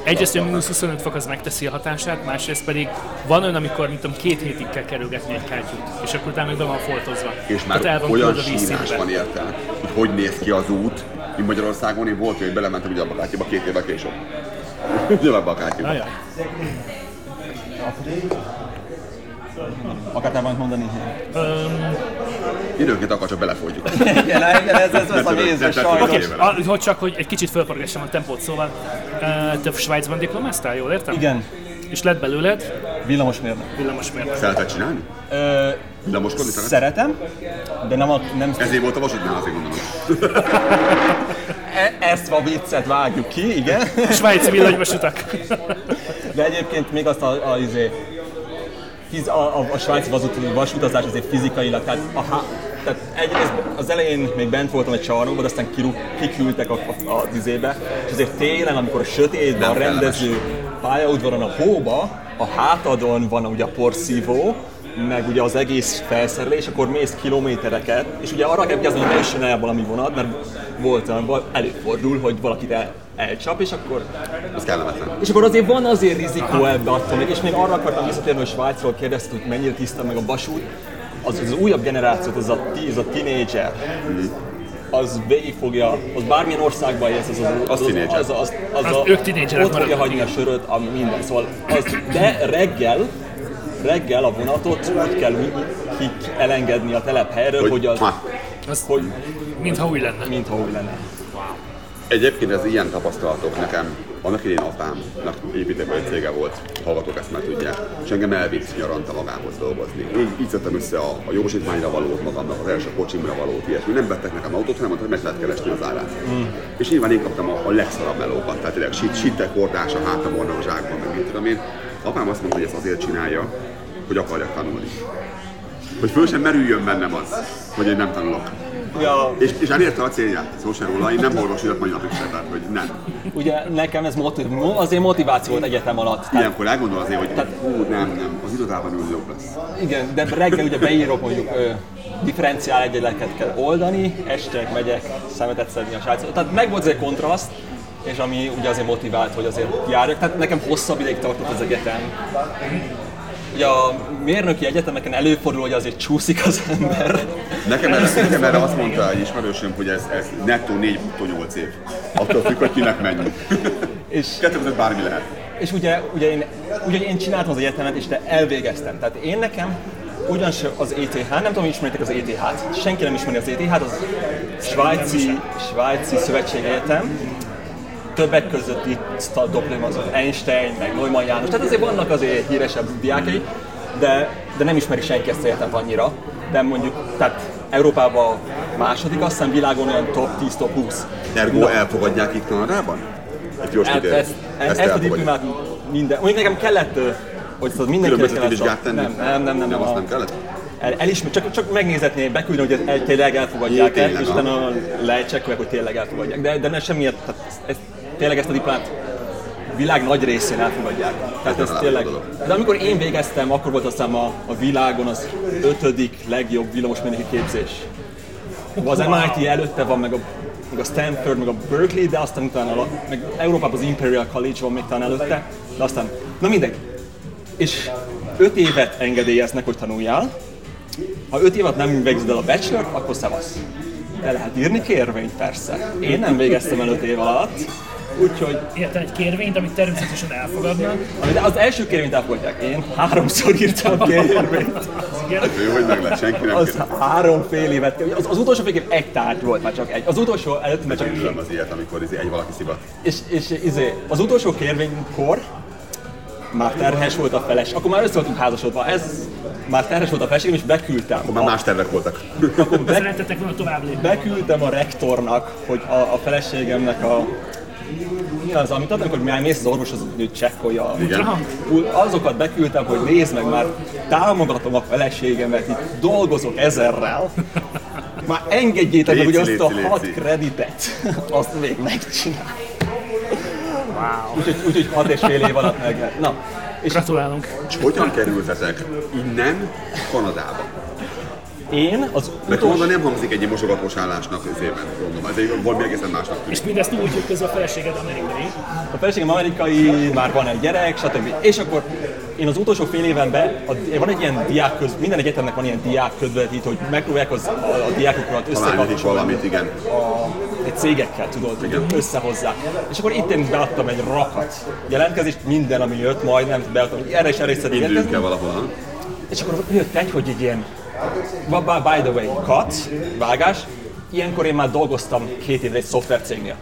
Egyrészt, hogy mínusz 25 fok az megteszi a hatását, másrészt pedig van olyan, amikor, mint tudom, két hétig kell kerülgetni egy kátyút, és akkor utána meg be van foltozva. És már Tehát el van olyan sírás van érte, hogy hogy néz ki az út. Én Magyarországon én volt, hogy belementem ugye abba a kátyúba két évvel később. Nyilván a kátyúba. Ajaj. akartál valamit mondani? Öm, Időnként akkor csak belefogyjuk. Igen, ez, ez, ez a tudom, sajnos. okay, hogy csak, hogy egy kicsit fölpörgessem a tempót, szóval uh, te Svájcban diplomáztál, jól értem? Igen, És lett belőled villamosmérnök. villamosmérnök. Szereted csinálni? Ö, Villamoskodni szereted? szeretem, de nem, a, nem Ezért volt a vasútnál, azért gondolom. e, ezt a viccet vágjuk ki, igen. Svájci villanyvasutak. De egyébként még azt a, a, izé, fiz, a, a, a svájci vasutazás azért fizikailag, tehát, a, há- tehát egyrészt az elején még bent voltam egy csarnokban, de aztán kiru, kiküldtek a, a, a izébe, és azért télen, amikor a sötétben, a rendező pályaudvaron a hóba, a hátadon van ugye a porszívó, meg ugye az egész felszerelés, akkor mész kilométereket, és ugye arra kell vigyázni, hogy ne el valami vonat, mert volt előfordul, hogy valakit el, elcsap, és akkor Ez kellemetlen. és akkor azért van azért rizikó ebbe attól még, és még arra akartam visszatérni, hogy Svájcról kérdezted, hogy mennyire tiszta meg a vasút. Az, az újabb generációt, az a, az a tínédzser, az végig fogja, az bármilyen országban élsz, az, az, az, az, az, az, az, Az a, ők tínédzserek ott fogja hagyni a söröt, a minden. Szóval az, de reggel, reggel a vonatot úgy kell úgy ki elengedni a telephelyről, hogy, az, Ha, Az, hogy mintha új lenne. mintha úgy lenne. Egyébként ez ilyen tapasztalatok nekem, annak idén apámnak építőipari cége volt, hallgatók ezt már tudják, és engem elvitt nyaranta magához dolgozni. Így, így szedtem össze a, a jogosítványra valót magamnak, az első kocsimra valót, ilyesmi. Nem vettek nekem autót, hanem mondták, hogy meg lehet keresni az árát. Mm. És nyilván én kaptam a, a legszarabb melókat, tehát tényleg sit, sittek hordás a hátamon, a zsákban, meg mit tudom én. apám azt mondta, hogy ezt azért csinálja, hogy akarjak tanulni. Hogy föl sem merüljön bennem az, hogy én nem tanulok. Ja, És, és elérte a célját, szó se róla, én nem olvasok mai napig se, tehát hogy nem. ugye nekem ez motiv, azért motiváció volt egyetem alatt. Tehát, Ilyenkor elgondol azért, hogy hú, nem, nem, az irodában ülni jobb lesz. igen, de reggel ugye beírok mondjuk ö, differenciál egyenleket kell oldani, este megyek szemetet szedni a srácok. Tehát meg volt egy kontraszt, és ami ugye azért motivált, hogy azért járjak. Tehát nekem hosszabb ideig tartott az egyetem. Ugye a mérnöki egyetemeken előfordul, hogy azért csúszik az ember. Nekem erre, nekem erre azt mondta egy ismerősöm, hogy ez, ez nettó 4 8 év. Attól függ, hogy kinek mennyi. És Kettő között bármi lehet. És ugye, ugye, én, ugye én csináltam az egyetemet, és de elvégeztem. Tehát én nekem ugyanis az ETH, nem tudom, hogy ismeritek az ETH-t. Senki nem ismeri az ETH-t, az svájci, svájci szövetségegyetem. Többek között itt Doblin az Einstein, meg Neumann János, tehát azért vannak azért híresebb diákai, de, de nem ismeri senki ezt egyetemet annyira. De mondjuk, tehát Európában második, azt hiszem világon olyan top 10, top 20. Ergo Na. elfogadják itt Kanadában? Egy gyors Hát kérdés. ezt, ezt, ezt a diplomát minden, mondjuk nekem kellett, hogy szóval mindenki Különböző vizsgát tenni? Nem, nem, nem, nem, Nem, azt a- nem kellett? El, elismer, csak, csak megnézetné, beküldni, hogy el, tényleg elfogadják Jé, el, tényleg, és utána lejcsekkolják, hogy tényleg elfogadják. De, de nem semmiért, tehát ez, tényleg ezt a diplomát világ nagy részén elfogadják. Tehát ez tényleg. dolog. De amikor én végeztem, akkor volt aztán a, a világon az ötödik legjobb villamosmérnöki képzés. Az MIT előtte van, meg a, meg a Stanford, meg a Berkeley, de aztán utána, a- meg Európában az Imperial College van még talán előtte, de aztán, na mindegy. És öt évet engedélyeznek, hogy tanuljál. Ha öt évet nem végzed el a bachelor, akkor szevasz. De lehet írni kérvényt persze. Én nem végeztem el öt év alatt, úgyhogy Érted egy kérvényt, amit természetesen elfogadnak. de az első kérvényt elfogadják. Én háromszor írtam kérvényt. Az igen. Ő, hogy meg lett, senki nem Az kérdez. három fél évet, az, az utolsó év egy tárgy volt, már csak egy. Az utolsó előtt már csak Én két. az ilyet, amikor izé egy valaki szivat. És, és izé, az utolsó kérvénykor már terhes volt a feles, akkor már össze voltunk házasodva, ez már terhes volt a feleségem, és beküldtem. Már más tervek voltak. Szeretettek volna tovább lépni. Beküldtem a rektornak, hogy a, a feleségemnek a mi az, amit adnak, hogy már mész az orvoshoz, hogy ő csekkolja. Igen. Úgy Azokat beküldtem, hogy nézd meg, már támogatom a feleségemet, itt dolgozok ezerrel. Már engedjétek meg, hogy Léci, azt a léci, hat léci. kreditet, azt még megcsinál. Wow. Úgyhogy, úgyhogy hat és fél év alatt meg. Na, és Gratulálunk. És hogyan kerültetek innen Kanadába? Én az Mert utolsó... Nem hangzik egy ilyen mosogatós állásnak az évben, gondolom. Ez egy valami egészen másnak tűnik. És mindezt úgy, hogy közben a feleséged amerikai. A feleségem amerikai, már van egy gyerek, stb. És akkor én az utolsó fél évenben, a, van egy ilyen diák köz, minden egyetemnek van ilyen diák közvetítő, hogy megpróbálják az, a, a diákokat összekapcsolni valamit, igen. a, egy cégekkel, tudod, hogy összehozzák. És akkor itt én beadtam egy rakat jelentkezést, minden, ami jött, majdnem beadtam, hogy erre is erre is? És akkor jött egy, hogy egy ilyen, by, the way, cut, vágás, ilyenkor én már dolgoztam két évre egy szoftvercégnél.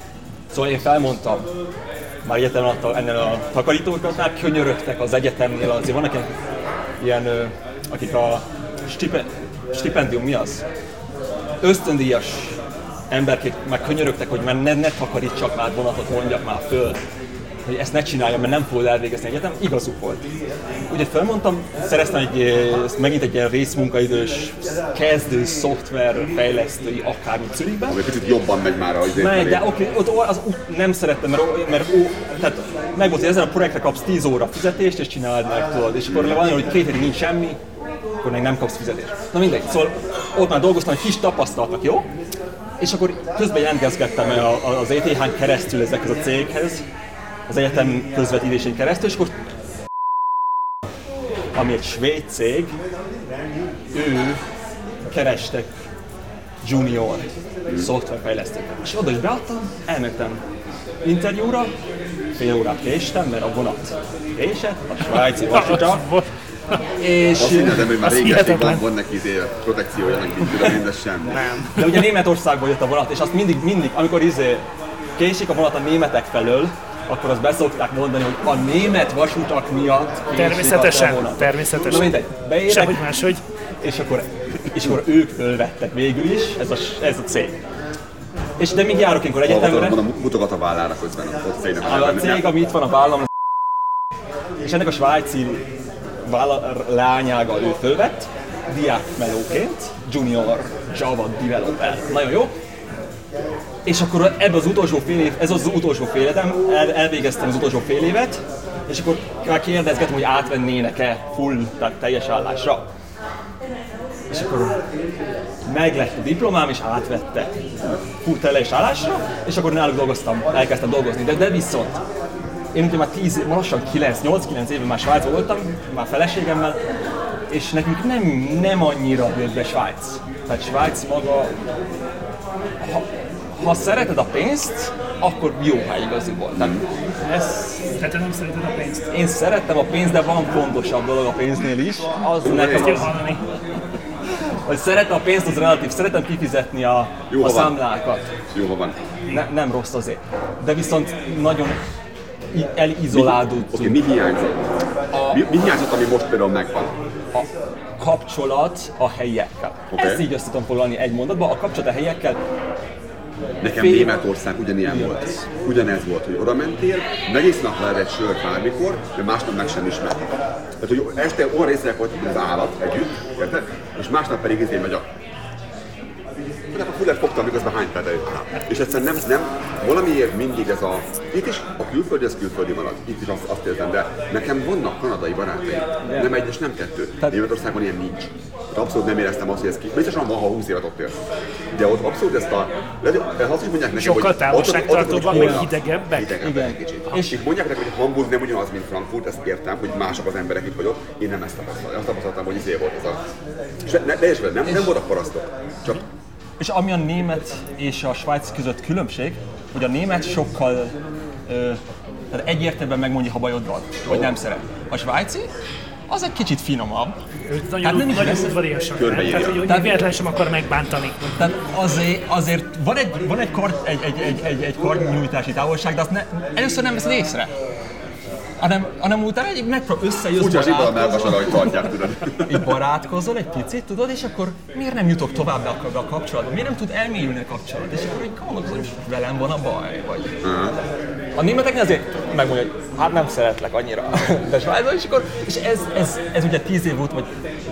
Szóval én felmondtam, már egyetem alatt a- ennél a takarítókatnál könyörögtek az egyetemnél, azért vannak ilyen, ilyen akik a stipe, stipendium mi az? Ösztöndíjas emberkék meg könyörögtek, hogy már ne, ne takarítsak már vonatot, mondjak már föl hogy ezt ne csináljam, mert nem fogod elvégezni egyetem, igazuk volt. Ugye felmondtam, szereztem egy, eh, megint egy ilyen részmunkaidős kezdő szoftverfejlesztői akármi Zürichben, Ami picit jobban megy már az Megy, de oké, ott o- az út nem szerettem, mert, mert ó, tehát meg volt, hogy ezen a projektre kapsz 10 óra fizetést, és csináld meg, tudod. És akkor van, hogy két hétig nincs semmi, akkor még nem kapsz fizetést. Na mindegy, szóval ott már dolgoztam, egy kis tapasztalatok, jó? És akkor közben jelentkezgettem az ETH-n keresztül ezekhez a céghez, az egyetem közvetítésén keresztül, és akkor ami egy svéd cég, ő kerestek junior szoftverfejlesztőket. És oda is beadtam, elmentem interjúra, fél órát késtem, mert a vonat késett, a svájci vasutak, és Azt hiszem, hogy már hihetetlen. van, van neki izé protekciója, meg mit tudom, én, de sem. Nem. de ugye Németországból jött a vonat, és azt mindig, mindig, amikor izé késik a vonat a németek felől, akkor azt beszokták mondani, hogy a német vasutak miatt késik a te Természetesen, természetesen. Na mindegy, beérek, Sehogy máshogy. és akkor, és akkor ők fölvettek végül is, ez a, ez a cég. És de még járok ilyenkor egyetemre, Mondom, mutogat a vállára közben, ott cégnek a cég, ami itt van a vállam, És ennek a svájci vála- leányága ő fölvett, diák melóként, junior Java developer. Nagyon jó. És akkor ebbe az utolsó fél év, ez az utolsó fél évem, el, elvégeztem az utolsó fél évet, és akkor már kérdezgettem, hogy átvennének-e full, tehát teljes állásra. És akkor meg lett a diplomám, és átvette full teljes állásra, és akkor náluk dolgoztam, elkezdtem dolgozni. De, de viszont én ugye már 10, év- lassan 9, 8-9 éve már Svájcban voltam, már feleségemmel, és nekünk nem, nem annyira jött be Svájc. Tehát Svájc maga, ha, ha szereted a pénzt, akkor jó hely igaziból. Tehát ez, Tehát te nem szereted a pénzt. én szerettem a pénzt, de van fontosabb dolog a pénznél is. Az nekem az, hallani. hogy szeretem a pénzt, az relatív. Szeretem kifizetni a, Jó, a ha számlákat. Jó, ha van. Ne, nem rossz azért. De viszont nagyon i- Oké, elizolálódtunk. mi hiányzott? Mi, mi hiányzott, ami most például megvan? a kapcsolat a helyiekkel. Oké. Ezt így össze tudom foglalni egy mondatba. A kapcsolat a helyiekkel Nekem Németország ugyanilyen volt. Ugyanez volt, hogy oda mentél, egész nap lehet egy sört bármikor, de másnap meg sem ismert. Tehát, hogy este olyan részek volt, mint az állat együtt, érted? És másnap pedig izé megy a Főleg a fület fogtam, miközben hány perc És egyszerűen nem, nem, valamiért mindig ez a, itt is a külföldi, az külföldi marad. Itt is azt, azt érzem, de nekem vannak kanadai barátaim. Nem egy és nem kettő. Németországban ilyen nincs. Ott abszolút nem éreztem azt, hogy ez ki. Biztosan van, ha 20 évet ott élsz. De ott abszolút ezt a, de azt is mondják nekem, Sokkal hogy ott- meg hidegebbek. Hidegebbek egy kicsit. És- És mondják nekem, hogy Hamburg nem ugyanaz, mint Frankfurt, ezt értem, hogy mások az emberek itt vagy ott. Én nem ezt tapasztaltam. Azt tapasztaltam, hogy izé volt ez a... És ne, ne nem, nem voltak parasztok. Csak És ami a német és a svájc között különbség, hogy a német sokkal ö, tehát egyértelműen megmondja, ha bajod van, vagy nem szeret. A svájci, az egy kicsit finomabb. Őt nagyon, nem is nagyon? Körbeírja. Tehát, hogy Tehát- véletlen sem akar megbántani. Tehát azért, azért van egy, van egy, kard, egy, egy, egy, egy, egy kardnyújtási távolság, de azt ne, először nem veszed észre. Hanem, hanem utána egy megpróbál összejössz, furcsa az melkasra, hogy tartják, tudod. így barátkozol egy picit, tudod, és akkor miért nem jutok tovább ebbe a kapcsolatba? Miért nem tud elmélyülni a kapcsolat? És akkor így gondolkozol, hogy velem van a baj, vagy... A németeknél azért megmondja, hogy hát nem szeretlek annyira, de Svájcban, és akkor, és ez, ez, ez ugye tíz év után, vagy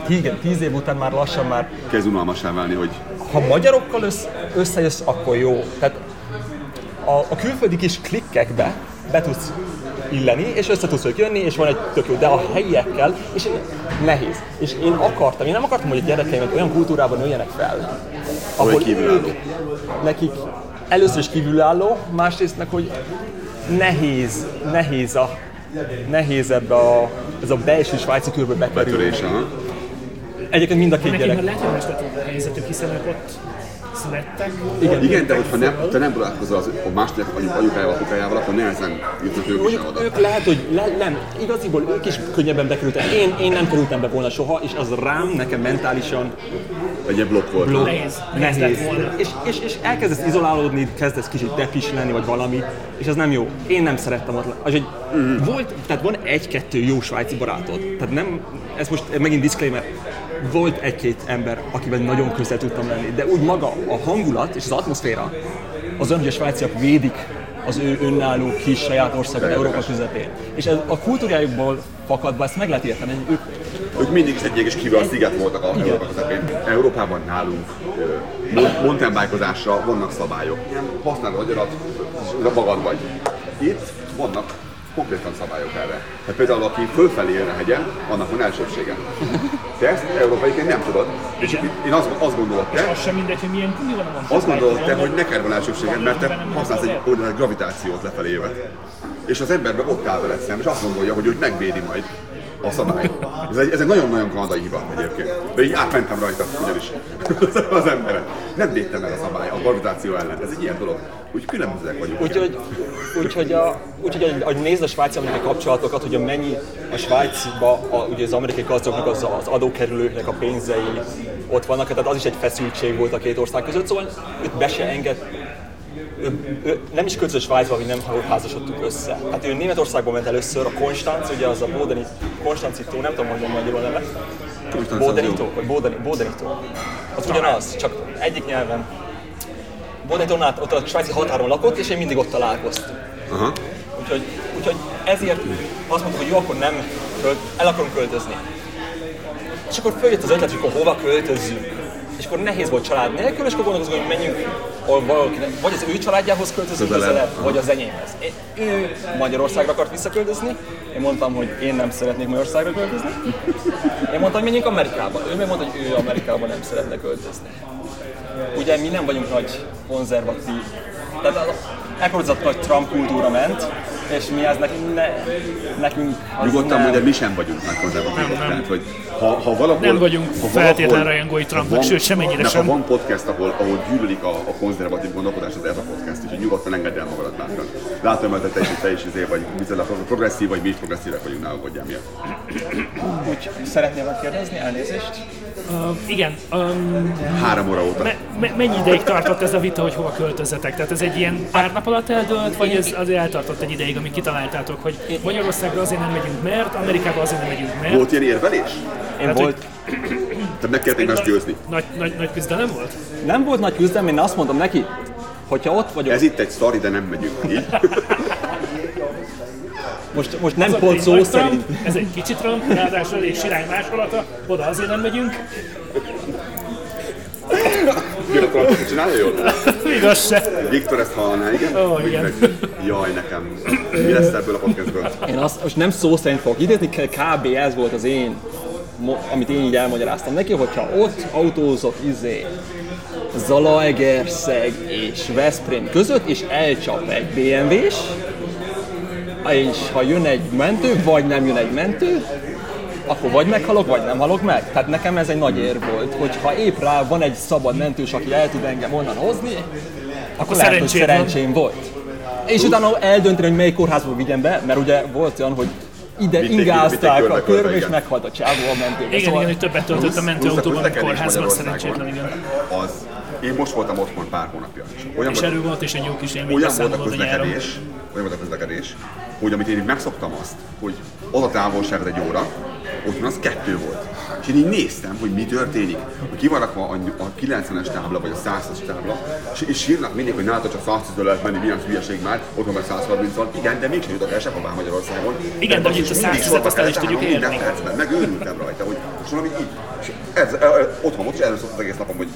igen, tíz év után már lassan már Kezd unalmassá válni, hogy ha magyarokkal össz, összejössz, akkor jó. Tehát a, a külföldi kis klikkekbe be tudsz illeni, és össze tudsz jönni, és van egy tök jó, de a helyiekkel, és nehéz. És én akartam, én nem akartam, hogy a gyerekeimet olyan kultúrában nőjenek fel, ahol kívülálló. ők, nekik először is kívülálló, másrészt meg, hogy nehéz, nehéz a nehéz ebbe a, ez a belső svájci körbe bekerülni. Egyébként mind a két Nekik gyerek. lehet, hogy lett a helyzetük, hiszen ők ott születtek. Igen, Igen, de hogyha nem, te nem barátkozol az a másik anyuk- anyukájával, apukájával, akkor nehezen jutnak ők is oda. ők lehet, hogy le, nem, igaziból ők is könnyebben bekerültek. Én, én nem kerültem be volna soha, és az rám, nekem mentálisan Egy ilyen blokk volt. blokk. Nehéz. Nehéz Nehéz. És, és, és elkezdesz izolálódni, kezdesz kicsit depis lenni, vagy valami, és ez nem jó. Én nem szerettem ott. Az egy, volt, tehát van egy-kettő jó svájci barátod. Tehát nem, ez most megint disclaimer, volt egy-két ember, akivel nagyon közel tudtam lenni, de úgy maga a hangulat és az atmoszféra, az olyan, hogy a svájciak védik az ő önálló kis saját országot Európa közepén. És ez a kultúrájukból fakadva ezt meg lehet érteni, hogy ők Ők mindig is egy kis kivel sziget voltak a Európa közepén. Európában nálunk ö, mon- mountain bike-ozásra vannak szabályok. Ilyen Használod a agyarat, magad vagy. Itt vannak konkrétan szabályok erre. Hát például aki fölfelé jön a hegyen, annak van elsőbsége. Te ezt európaiként nem tudod. És én azt, azt gondolod te, Az sem mindegy, hogy milyen kumi van a azt gondolod te, hogy neked van elsőbséged, mert te használsz egy úgynevezett gravitációt lefelé jövet. És az emberben ott áll veled szemben, és azt gondolja, hogy őt megvédi majd a szabály. Ez egy, ez egy nagyon-nagyon kanadai hiba egyébként. De így átmentem rajta ugyanis az emberen. Nem védtem el a szabály, a gravitáció ellen. Ez egy ilyen dolog. Úgy különbözőek vagyunk. Úgyhogy, úgyhogy, a, úgyhogy ahogy nézd a svájci-amerikai kapcsolatokat, hogy mennyi a Svájcba, a, ugye az amerikai gazdagoknak az, az adókerülőknek a pénzei ott vannak, tehát az is egy feszültség volt a két ország között, szóval őt be se enged, ő, ő, nem is közös Svájcban, mi nem házasodtunk össze. Hát ő Németországban ment először, a Konstanz, ugye az a Bodeni, Konstancitó, nem tudom mondani magyarul a neve, az Bodenito, vagy Bodeni, Bodenito. Az ugyanaz, csak egyik nyelven Bonneton át ott a svájci határon lakott, és én mindig ott találkoztunk. Aha. Úgyhogy, úgyhogy ezért azt mondtuk, hogy jó, akkor nem, el akarunk költözni. És akkor följött az ötlet, hogy akkor hova költözzünk. És akkor nehéz volt család nélkül, és akkor gondolkozunk, hogy menjünk ahol valakinek, vagy az ő családjához költözünk Közelebb. közelebb, vagy az enyémhez. Ő Magyarországra akart visszaköltözni, én mondtam, hogy én nem szeretnék Magyarországra költözni. Én mondtam, hogy menjünk Amerikába. Ő meg mondta, hogy ő Amerikába nem szeretne költözni. Ugye mi nem vagyunk nagy konzervatív, tehát ekkor az a nagy Trump kultúra ment, és mi ez nekünk, ne, nekünk az Nyugodtan nem. mondja, mi sem vagyunk. Nem, nem. Tehát, hogy ha, ha valahol, Nem vagyunk ha feltétlen rajongói Trumpnak, sőt, semennyire de sem. Ha van podcast, ahol, ahol gyűlölik a, a konzervatív gondolkodás, az ez a podcast, úgyhogy nyugodtan engedd el magadat bátran. Látom, hogy te is, te is izé vagy, bizony progresszív, vagy mi is progresszívek vagyunk, ne aggódjál miatt. Úgy szeretném megkérdezni, elnézést. Uh, igen, um, Három óra óta. me, me, mennyi ideig tartott ez a vita, hogy hova költözetek? Tehát ez egy ilyen pár nap alatt eldőlt, vagy ez azért eltartott egy ideig, amíg kitaláltátok, hogy Magyarországra azért nem megyünk, mert Amerikába azért nem megyünk, mert... Volt ilyen érvelés? Én Hát, volt, Tehát meg kellett egymást győzni. Nagy, nagy, nagy küzdelem volt? nem volt nagy küzdelem, én azt mondtam neki, hogyha ott vagyok, Ez itt egy sztori, de nem megyünk így. most, most nem pont egy szó szerint, Trump, ez egy kicsit Trump, ráadásul elég sirály másolata, oda azért nem megyünk. Akkor azt csinálja jól? Igaz se. Viktor ezt hallaná, igen? Ó, igen. meg- Jaj, nekem. Mi lesz ebből a podcastből? én azt most nem szó szerint fogok idézni, kb. ez volt az én, amit én így elmagyaráztam neki, hogyha ott autózok izé, Zalaegerszeg és Veszprém között, és elcsap egy BMW-s, és ha jön egy mentő, vagy nem jön egy mentő, akkor vagy meghalok, vagy nem halok meg. Tehát nekem ez egy nagy ér volt, hogy ha épp rá van egy szabad mentős, aki el tud engem onnan hozni, akkor lehet, hogy szerencsém volt. És utána eldönteni, hogy melyik kórházba vigyem be, mert ugye volt olyan, hogy ide Vitték- vitték ingázták körbe, a körbe, és meghalt a csávó a mentőbe. Igen, igen, hogy többet töltött a mentőautóban, közlekedés kórházban, szerencsétlen, igen. Az, én most voltam otthon pár hónapja. és Olyan És volt, erről volt is egy jó kis élmény olyan volt a a közlekedés, olyan volt a közlekedés, hogy amit én megszoktam azt, hogy az a távolság az egy óra, otthon az kettő volt. És én így néztem, hogy mi történik, hogy ki van rakva a, a 90-es tábla, vagy a 100-as tábla, és, és sírnak mindig, hogy nálatok csak 110 lehet menni, milyen hülyeség már, otthon meg 130 van. Igen, de mégsem jutok el sehová Magyarországon. Igen, de itt a mindig 110-et sorba azt el is tudjuk állnom minden érni. percben, megőrültem rajta, hogy most valami így. És ez, otthon volt, és erről szólt az egész napom, hogy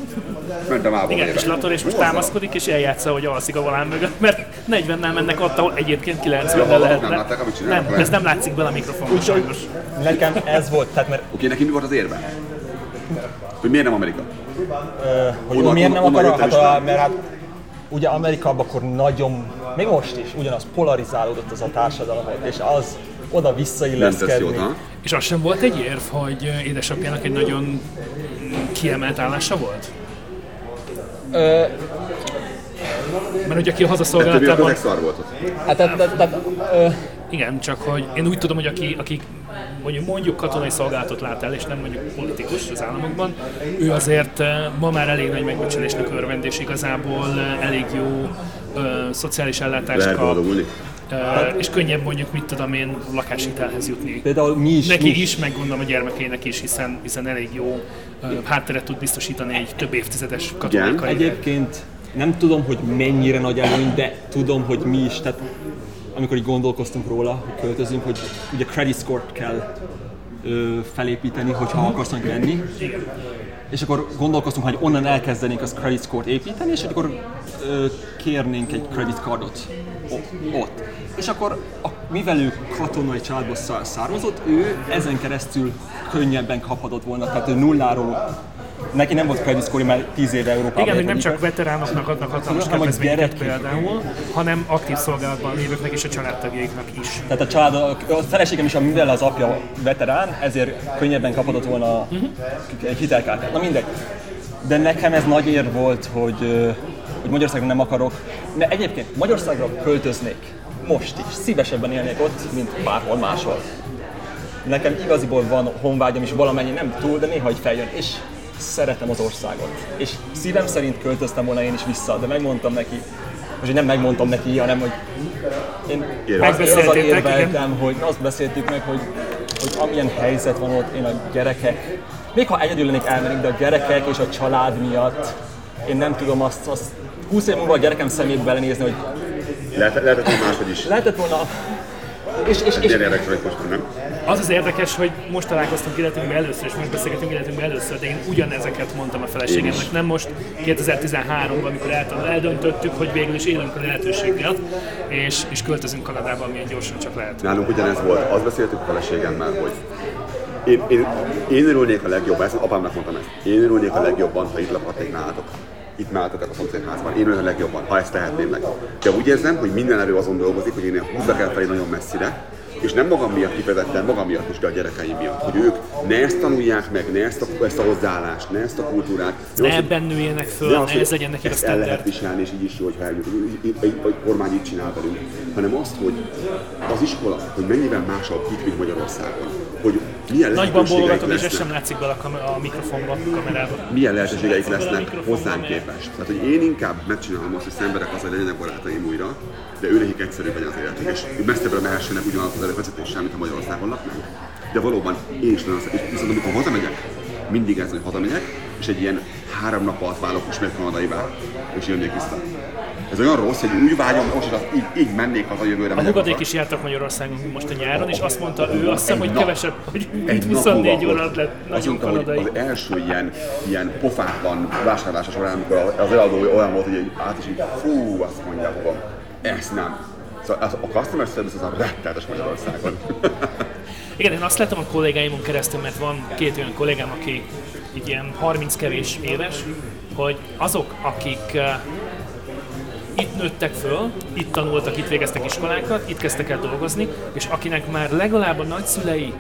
mentem ába Igen, és Lator és most támaszkodik, és eljátsza, hogy alszik a volán mögött, mert 40-nel mennek ott, ahol egyébként 90-nel hallgatok, lehetne. nem ez nem látszik bele a mikrofonba sajnos. Nekem ez volt, tehát mert Oké, neki mi volt az érve? Hogy miért nem Amerika? hogy Onnan- ő miért nem akar, hát, a, mert hát ugye Amerikában akkor nagyon, még most is ugyanaz polarizálódott az a társadalom, és az oda visszailleszkedni. És az sem volt egy érv, hogy édesapjának egy nagyon kiemelt állása volt? Mert ugye aki a hazaszolgálatában... Hát, tehát, tehát, tehát, ö, Igen, csak hogy én úgy tudom, hogy aki, aki mondjuk, mondjuk katonai szolgálatot lát el, és nem mondjuk politikus az államokban, ő azért eh, ma már elég nagy megbecsülésnek örvend, és igazából eh, elég jó ö, szociális ellátást kap, ö, és könnyebb mondjuk, mit tudom én, lakáshitelhez jutni. például mi is, mi Neki is, meg gondolom a gyermekének is, hiszen, hiszen elég jó ö, hátteret tud biztosítani egy több évtizedes katonai. Egyébként nem tudom, hogy mennyire nagy előny, de tudom, hogy mi is, tehát amikor így gondolkoztunk róla, hogy költözünk, hogy ugye credit score-t kell ö, felépíteni, hogyha akarsz lenni. És akkor gondolkoztunk, hogy onnan elkezdenénk az credit score-t építeni, és akkor ö, kérnénk egy credit cardot ott. És akkor, a, mivel ő katonai családból szá- származott, ő ezen keresztül könnyebben kaphatott volna, tehát ő nulláról Neki nem volt credit score mert 10 éve Európában. Igen, hogy nem csak veteránoknak adnak hatalmas Hanem a kedvezményeket például, hanem aktív szolgálatban lévőknek és a családtagjaiknak is. Tehát a család, a feleségem is, mivel az apja veterán, ezért könnyebben kaphatott volna egy hitelkártyát. Na mindegy. De nekem ez nagy ér volt, hogy, hogy Magyarországon nem akarok. De egyébként Magyarországra költöznék. Most is. Szívesebben élnék ott, mint bárhol máshol. Nekem igaziból van honvágyam is valamennyi, nem túl, de néha így feljön. És szeretem az országot. És szívem szerint költöztem volna én is vissza, de megmondtam neki, most hogy nem megmondtam neki, hanem hogy én azzal érveltem, hogy azt beszéltük meg, hogy, hogy amilyen helyzet van ott, én a gyerekek, még ha egyedül lennék elmennék, de a gyerekek és a család miatt én nem tudom azt, azt 20 év múlva a gyerekem szemébe belenézni, hogy Lehet, lehetett, hogy máshogy is. lehetett volna... És, és, és, már, nem? Az az érdekes, hogy most találkoztunk életünkben először, és most beszélgetünk életünkben először, de én ugyanezeket mondtam a feleségemnek, nem most 2013-ban, amikor el- eldöntöttük, hogy végül is élünk a lehetőséggel, és, és költözünk Kanadába, amilyen gyorsan csak lehet. Nálunk ugyanez volt. Azt beszéltük a feleségemmel, hogy én, én, én örülnék a legjobban, ezt apámnak mondtam ezt, én örülnék a legjobban, ha itt lakhatnék nálatok. Itt nálatok a szomszédházban. Én örülnék a legjobban, ha ezt tehetném meg. De úgy érzem, hogy minden erő azon dolgozik, hogy én húzzak el felé nagyon messzire, és nem magam miatt kifejezetten, magam miatt is, de a gyerekeim miatt. Hogy ők ne ezt tanulják meg, ne ezt a, ezt a hozzáállást, ne ezt a kultúrát. Ne hogy- ebben nőjenek föl, ne az, hogy ez legyen nekik a ezt el lehet viselni, és így is jó, hogyha eljut, a kormány így csinál velünk, hanem azt, hogy az iskola, hogy mennyivel másabb itt, mint Magyarországon. Hogy milyen Nagyban bólogatod, és ez sem látszik bele a, a mikrofonba, a kamerába. milyen lehetőségeik lesznek hozzánk képest. Tehát, hogy én inkább megcsinálom azt, hogy szenvedek az, hogy legyenek barátaim újra, de ő nekik egyszerűbb legyen az életük, és messzebbre mehessenek ugyanaz az elővezetéssel, mint a Magyarországon laknánk. De valóban én is nagyon szeretem. Viszont amikor hazamegyek, mindig ez, hogy hazamegyek, és egy ilyen három nap alatt válok ismét kanadaivá, és jönnék vissza. Ez olyan rossz, hogy úgy vágyom, most az, így, így mennék haza jövőre. A haza. is jártak Magyarországon most a nyáron, és azt mondta ő, azt hiszem, Egy hogy nap- kevesebb, hogy egy itt nap 24 múlva, óra lett nagyon mondta, kanadai. az első ilyen, ilyen pofátlan vásárlása során, amikor az eladó olyan volt, hogy így át is így, fú, azt mondja, fogom, ezt nem. Szóval az- a customer service az a rettenetes Magyarországon. Igen, én azt látom a kollégáimon keresztül, mert van két olyan kollégám, aki így ilyen 30 kevés éves, hogy azok, akik eh, itt nőttek föl, itt tanultak, itt végeztek iskolákat, itt kezdtek el dolgozni, és akinek már legalább a nagyszülei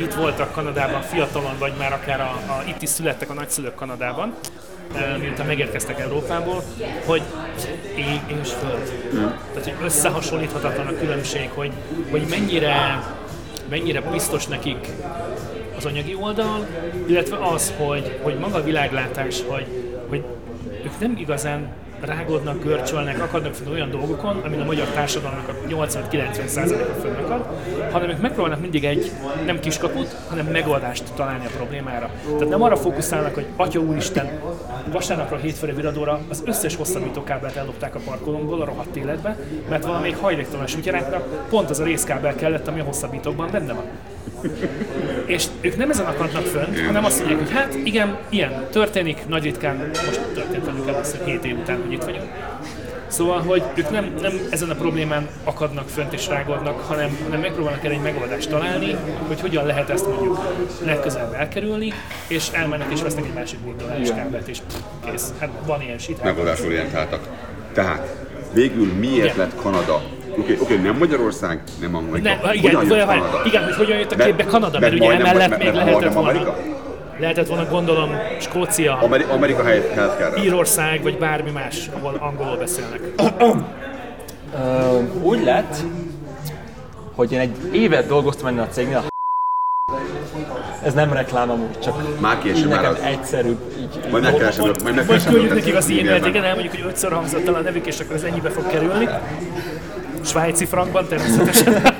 itt voltak Kanadában fiatalon, vagy már akár a, a, itt is születtek a nagyszülők Kanadában, eh, miután megérkeztek Európából, hogy ég és föld. Tehát, hogy összehasonlíthatatlan a különbség, hogy, hogy mennyire, mennyire biztos nekik az anyagi oldal, illetve az, hogy, hogy maga a világlátás, hogy, hogy ők nem igazán rágodnak, görcsölnek, akadnak fel olyan dolgokon, amin a magyar társadalomnak a 80-90%-a fönnakad, hanem ők megpróbálnak mindig egy nem kiskaput, hanem megoldást találni a problémára. Tehát nem arra fókuszálnak, hogy Atya Úristen, vasárnapra, hétfőre, viradóra az összes hosszabbítókábelt ellopták a parkolónkból a rohadt életbe, mert valamelyik hajléktalan sütyeráknak pont az a részkábel kellett, ami a hosszabbítókban benne van. És ők nem ezen akadnak fönn, hanem azt mondják, hogy hát igen, ilyen történik, nagy ritkán, most történt velünk először 7 év után, hogy itt vagyunk. Szóval, hogy ők nem, nem ezen a problémán akadnak fönt és rágodnak, hanem, hanem megpróbálnak erre egy megoldást találni, hogy hogyan lehet ezt mondjuk legközelebb elkerülni, és elmennek és vesznek egy másik burdolális kábelt, és pff, kész. Hát van ilyen shit. Megoldásorientáltak. Tehát, végül miért Igen. lett Kanada? Oké, okay, okay, nem Magyarország, nem Amerika. Ne, igen, Hogyan jött Kanada? igen, hogy hogyan jött a képbe Kanada, mert, mert ugye emellett mert- még mert lehetett volna, Amerika? lehetett volna gondolom Skócia, Ameri- Amerika helyett healthcare Írország, vagy bármi más, ahol angolul beszélnek. Ö, úgy lett, hogy én egy évet dolgoztam ennél a cégnél, ez nem reklám amúgy, csak Már később, nekem az. egyszerűbb. Így, Majd megkeresem, majd megkeresem. küldjük őket nekik az e-mailt, igen, elmondjuk, hogy ötször hangzott el a nevük, és akkor ez ennyibe fog kerülni. Svájci frankban természetesen.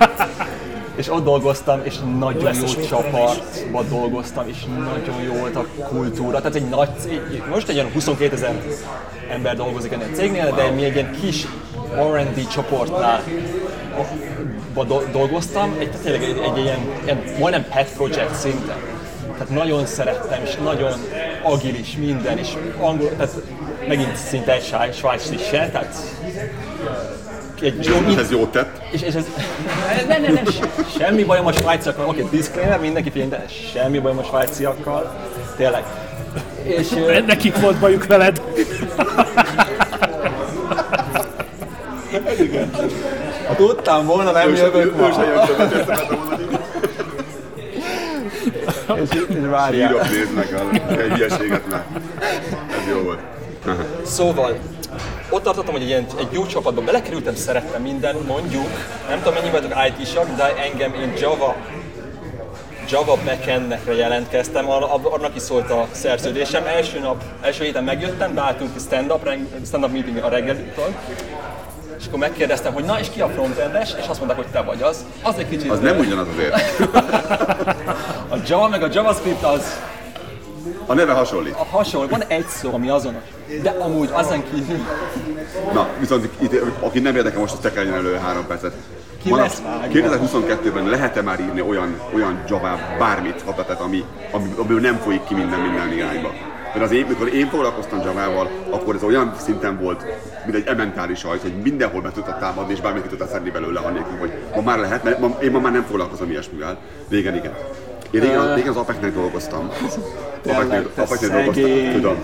és ott dolgoztam, és nagyon lesz jó sófron csapatban dolgoztam, és nagyon jó volt a kultúra. Tehát egy nagy cég, most egy ilyen 22 ezer ember dolgozik ennél a cégnél, de mi egy ilyen kis R&D csoportnál dolgoztam, egy, tényleg egy, egy ilyen, ilyen majdnem pet project szinten. Tehát nagyon szerettem, és nagyon agilis minden, és angol, tehát megint szinte egy sváj- svájci se, tehát egy jó, És ez jót tett. és, és ez, ne, ne, ne, se- semmi bajom a svájciakkal, oké, okay, disclaimer, mindenki figyelj, de semmi bajom a svájciakkal, tényleg. És Nekik volt bajuk veled. ha tudtam volna, nem jövök ma. És, és várjál. Írok néznek a hülyeséget már. Ez jó volt. Szóval, ott tartottam, hogy egy, ilyen, egy jó csapatba belekerültem, szerettem minden, mondjuk, nem tudom mennyi vagyok IT-sak, de engem én Java Java backendnek jelentkeztem, annak is szólt a szerződésem. Első nap, első héten megjöttem, beálltunk ki stand-up, stand-up meeting a reggelitől, és akkor megkérdeztem, hogy na és ki a frontendes, és azt mondták, hogy te vagy az. Az egy kicsit... Az nem ugyanaz azért. A Java meg a JavaScript az A neve hasonlít. a hasonló, van egy szó, ami azonos. De amúgy azon kívül Na, viszont itt, aki nem érdekel most, tekerjen elő három percet. Ki Van a- lesz vágva? 2022-ben lehet-e már írni olyan, olyan Java bármit, hatatát, ami, ami, amiből nem folyik ki minden minden irányba? Mert az én, mikor én foglalkoztam Javával, akkor ez olyan szinten volt, mint egy ementális sajt, hogy mindenhol be tudtad támadni, és bármit ki tudtad szedni belőle, annélkül, hogy ma már lehet, mert ma, én ma már nem foglalkozom ilyesmivel. Régen igen. Én régen, régen az APEC-nek dolgoztam. APEC-nek te APEC-nek dolgoztam, tudom.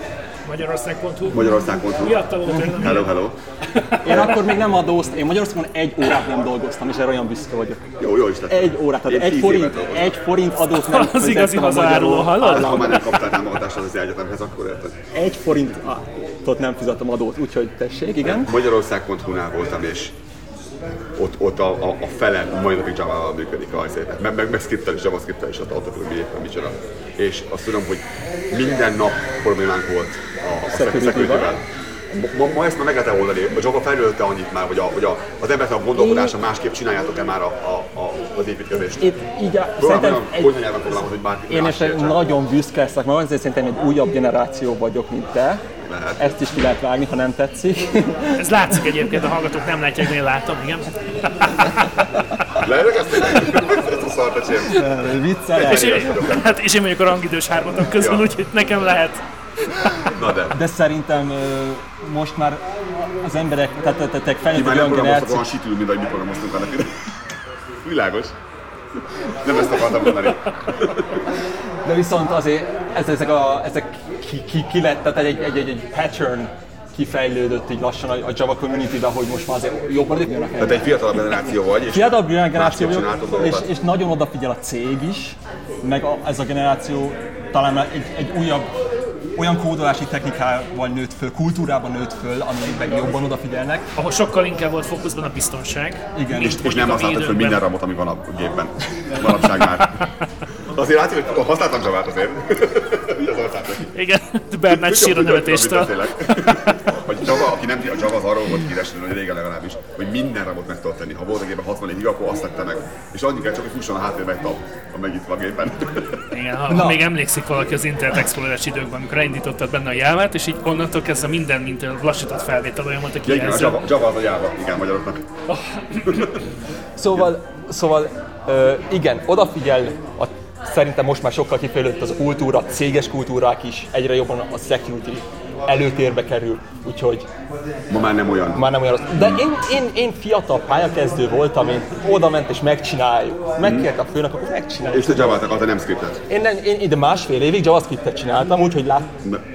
Magyarország.hu. Magyarország.hu. Miatta volt Hello, hello. Én akkor még nem adóztam, én Magyarországon egy órát nem dolgoztam, és erre olyan büszke vagyok. Jó, jó is lett. Egy órát, tehát egy forint, egy forint adót nem Az igazi magyar hallod? Ha államnak. már nem kaptál támogatást az egyetemhez, akkor érted. Egy forintot nem fizettem adót, úgyhogy tessék, igen. Magyarország.hu-nál voltam, és ott, ott a, a, a fele mai napig Java-val működik a szépen. Meg, meg, meg scriptel is, JavaScriptel is, ott tudom, mi éppen micsoda. És azt tudom, hogy minden nap problémánk volt a, a Security-vel. Ma, ma, ezt már meg lehet oldani. A Java fejlődte annyit már, hogy, a, hogy a, az embernek a gondolkodása másképp csináljátok-e már a, a, a, az építkezést. Itt így, a- szerintem egy, fogalmazni, hogy bárki én is nagyon büszke leszek, mert azért szerintem egy újabb generáció vagyok, mint te. Lehet. Ezt is ki lehet vágni, ha nem tetszik. Ez látszik egyébként, a hallgatók nem látják, de én látom, igen. Lehetnek ezt Ezt a szart. Viccelek. És én, hát, és én vagyok a rangidős hármatok közül, Ja. úgyhogy nekem lehet. Na de. De szerintem most már az emberek, tehát te, te, te Ti felnőtt már nem olyan programoztak generáció, olyan sitül, mint ahogy mi programoztunk annak. Világos. Nem ezt akartam mondani. de viszont azért ez, ezek, a, ezek ki, ki, ki lett, tehát egy, egy, egy, egy pattern kifejlődött így lassan a, a Java community-be, hogy most már azért jobban jönnek Tehát egy fiatalabb generáció vagy, és Fiatalabb generáció vagyok, és, és nagyon odafigyel a cég is, meg a, ez a generáció talán egy, egy újabb olyan kódolási technikával nőtt föl, kultúrában nőtt föl, amiben jobban odafigyelnek. Ahol sokkal inkább volt fókuszban a biztonság. Igen. És, és nem mi föl minden ramot, ami van a gépben. Manapság már. Azért látszik, hogy használtam Javát azért. Mi az ország Igen, Bernát sír a nevetéstől. Hogy Java, aki nem tudja, a Java az arról volt híres, hogy régen legalábbis, hogy minden ramot meg tudott tenni. Ha volt a gépben 64 gig, akkor azt tette meg. És annyi kell csak, hogy fusson a háttérbe egy tab, a megnyitva a gépen. Igen, ha, Na. ha még emlékszik valaki az Internet Explorer-es időkben, amikor elindítottad benne a jávát, és így onnantól kezdve minden, mint a lassított felvétel olyan volt a Ja, igen, a. Java, Java az a Java, igen, magyaroknak. Szóval, szóval ö, igen, odafigyel a szerintem most már sokkal kifejlődött az a kultúra, céges kultúrák is, egyre jobban a security előtérbe kerül, úgyhogy Ma már nem olyan. már nem olyan rossz. De én, én, én fiatal pályakezdő voltam, én oda ment és megcsináljuk. Megkért a főnök, akkor megcsináljuk. És te Javát akartál, nem scriptet. Én, nem, én ide másfél évig JavaScript-et csináltam, úgyhogy lát...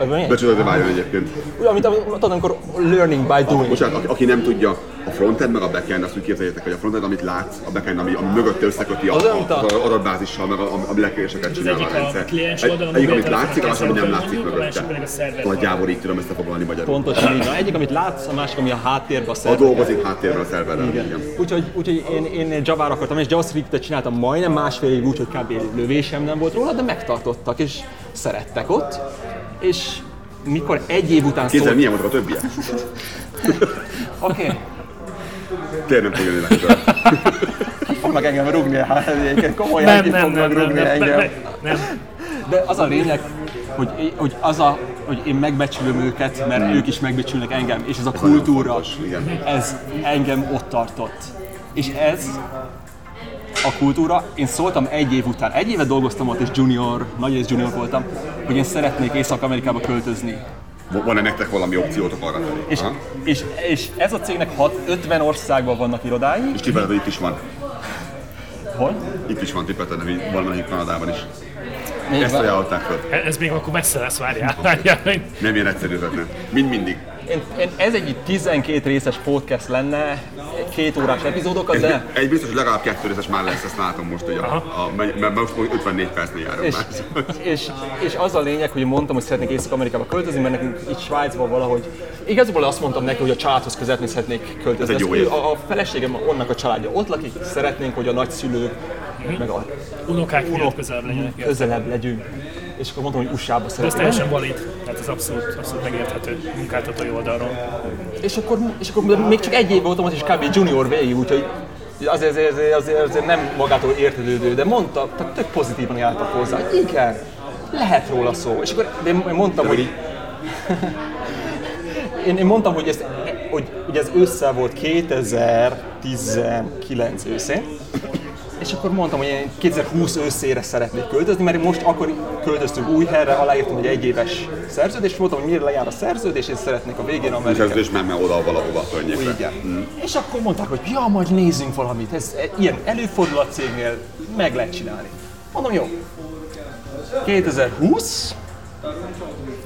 Milyen? Becsodál, de váljon egyébként. Úgy, amit tudod, amikor learning by doing. Bocsánat, aki, aki nem tudja, a frontend meg a backend, azt úgy képzeljétek, hogy a frontend, amit látsz, a backend, ami, ami mögötte összeköti a, Az mint a- az adatbázissal, meg a, ami lekéréseket csinál a a rendszer. Egy- Egyik, a amit látszik, a másik, ami nem látszik a a mögötte. Nagyjából így tudom ezt foglalni magyarul. Pontosan így. Egyik, amit látsz, a másik, ami a háttérben a A szerver. dolgozik háttérben a szerverrel. Igen. Igen. Úgyhogy, úgyhogy én, én Java-ra akartam, és JavaScript-et csináltam majdnem másfél évig, úgyhogy kb. lövésem nem volt róla, de megtartottak, és szerettek ott. És mikor egy év után Kézzel szólt... milyen voltak a többiek? Oké, okay. Tényleg nem fog jönni legközelebb. fognak engem rúgni, hát egyébként komolyan Nem, ki nem, fognak nem, nem, rúgni nem, engem. nem, nem. De az a lényeg, hogy, hogy, az a, hogy én megbecsülöm őket, mert ők is megbecsülnek engem, és ez a kultúra, ez engem ott tartott. És ez a kultúra, én szóltam egy év után, egy évet dolgoztam ott, és junior, nagy rész junior voltam, hogy én szeretnék Észak-Amerikába költözni. Van-e nektek valami opciótok arra felé? És, Aha. és, és ez a cégnek hat, 50 országban vannak irodái. És tippeled, hogy itt is van. Hol? Itt is van tippeled, hogy valamelyik Kanadában is. Még Ezt van. ajánlották fel. Ez még akkor messze lesz, várjál. várjál. Nem ilyen egyszerű ötlet, Mind mindig. Én, én, ez egy 12 részes podcast lenne, két órás epizódokat, de... Egy biztos, hogy legalább kettő részes már lesz, ezt látom most, hogy a, a, mert most 54 percnél járunk És, már. és, és az a lényeg, hogy mondtam, hogy szeretnék Észak-Amerikába költözni, mert nekünk itt Svájcban valahogy... Igazából azt mondtam neki, hogy a családhoz közelni szeretnék költözni. Ez egy jó Ezt- év. a, a feleségem, onnak a családja ott lakik, szeretnénk, hogy a nagyszülők, meg a Unokák miatt közelebb legyenek. közelebb legyünk. És akkor mondtam, hogy USA-ba De ez szeretnék. teljesen valid, tehát ez abszolút, abszolút megérthető munkáltatói oldalról. És akkor, és akkor még csak egy év voltam ott, és kb. junior végig, úgyhogy azért, azért, azért, azért, nem magától értetődő, de mondta, tehát tök pozitívan jártak hozzá, hogy igen, lehet róla szó. És akkor de én mondtam, De hogy én, én mondtam, hogy ez, hogy, hogy ez össze volt 2019 őszén, és akkor mondtam, hogy én 2020 őszére szeretnék költözni, mert most akkor költöztünk új helyre, aláírtam egy egyéves szerződést, és mondtam, hogy mire lejár a szerződés, és szeretnék a végén és Amerikát. ez is ment oda valahova környékre. Igen. És akkor mondták, hogy ja, majd nézzünk valamit, ez e- ilyen előfordul a cégnél, meg lehet csinálni. Mondom, jó. 2020,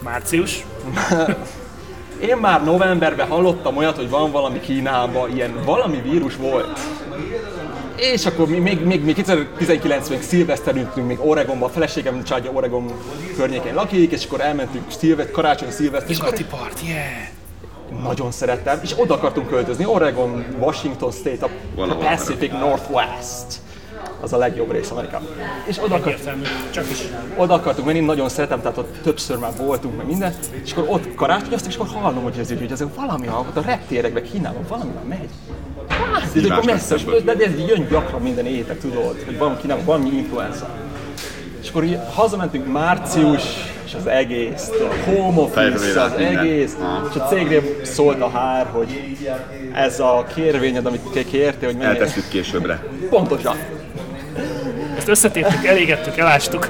Március. én már novemberben hallottam olyat, hogy van valami Kínában, ilyen valami vírus volt. És akkor mi, még, még, még 2019 még szilveszterünkünk még Oregonban, a feleségem családja Oregon környékén lakik, és akkor elmentünk szilvet, karácsony, szilveszter, és part, yeah! nagyon szerettem, és oda akartunk költözni, Oregon, Washington State, a. Pacific Northwest. Az a legjobb rész Amerikában. És oda, akart, Értelmű. Csak is. oda akartunk menni, nagyon szeretem, tehát ott többször már voltunk, meg minden, és akkor ott karácsonyoztak, és akkor hallom, hogy ez, így, hogy ez valami, ha ott a reptérekben, Kínában valami már megy. Hát, ez akkor messze, de, de ez így jön gyakran minden éjtek, tudod, hogy van Kínában valami influenza. És akkor így hazamentünk március, és az egész, a home office, az minden. egész, és a cégre szólt a hár, hogy ez a kérvényed, amit te kértél, hogy menjél. Eltesszük későbbre. Pontosan. Ezt összetéptük, elégettük, elástuk.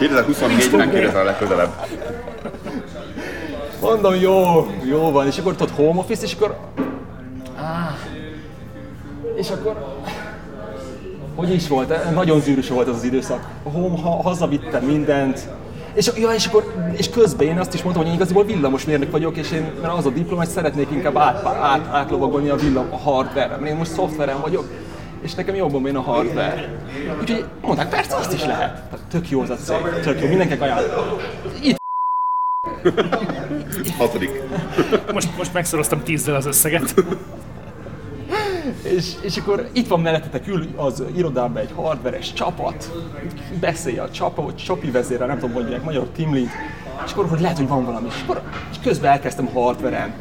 2024-ben kérdezel a legközelebb. Mondom, jó, jó van, és akkor ott home office, és akkor... Ah, és akkor... Hogy is volt? Nagyon zűrös volt az az időszak. Home, ha, hazavittem mindent, és, ja, és, akkor, és közben én azt is mondtam, hogy én igazából villamosmérnök vagyok, és én mert az a diploma, hogy szeretnék inkább át, át, átlovagolni a villam, a hardware mert én most szoftveren vagyok, és nekem jobban jön a hardware. Úgyhogy mondták, persze azt is lehet. Tök jó az a cég, tök jó, mindenkinek ajánlom. Itt Hatodik. Most, most megszoroztam tízzel az összeget. És, és akkor itt van mellettetek ül az irodában egy hardveres csapat, beszélj a csapa, vagy csapi vezérrel, nem tudom, hogy mondják, magyar team lead, és akkor hogy lehet, hogy van valami, és, akkor, és közben elkezdtem hardveren,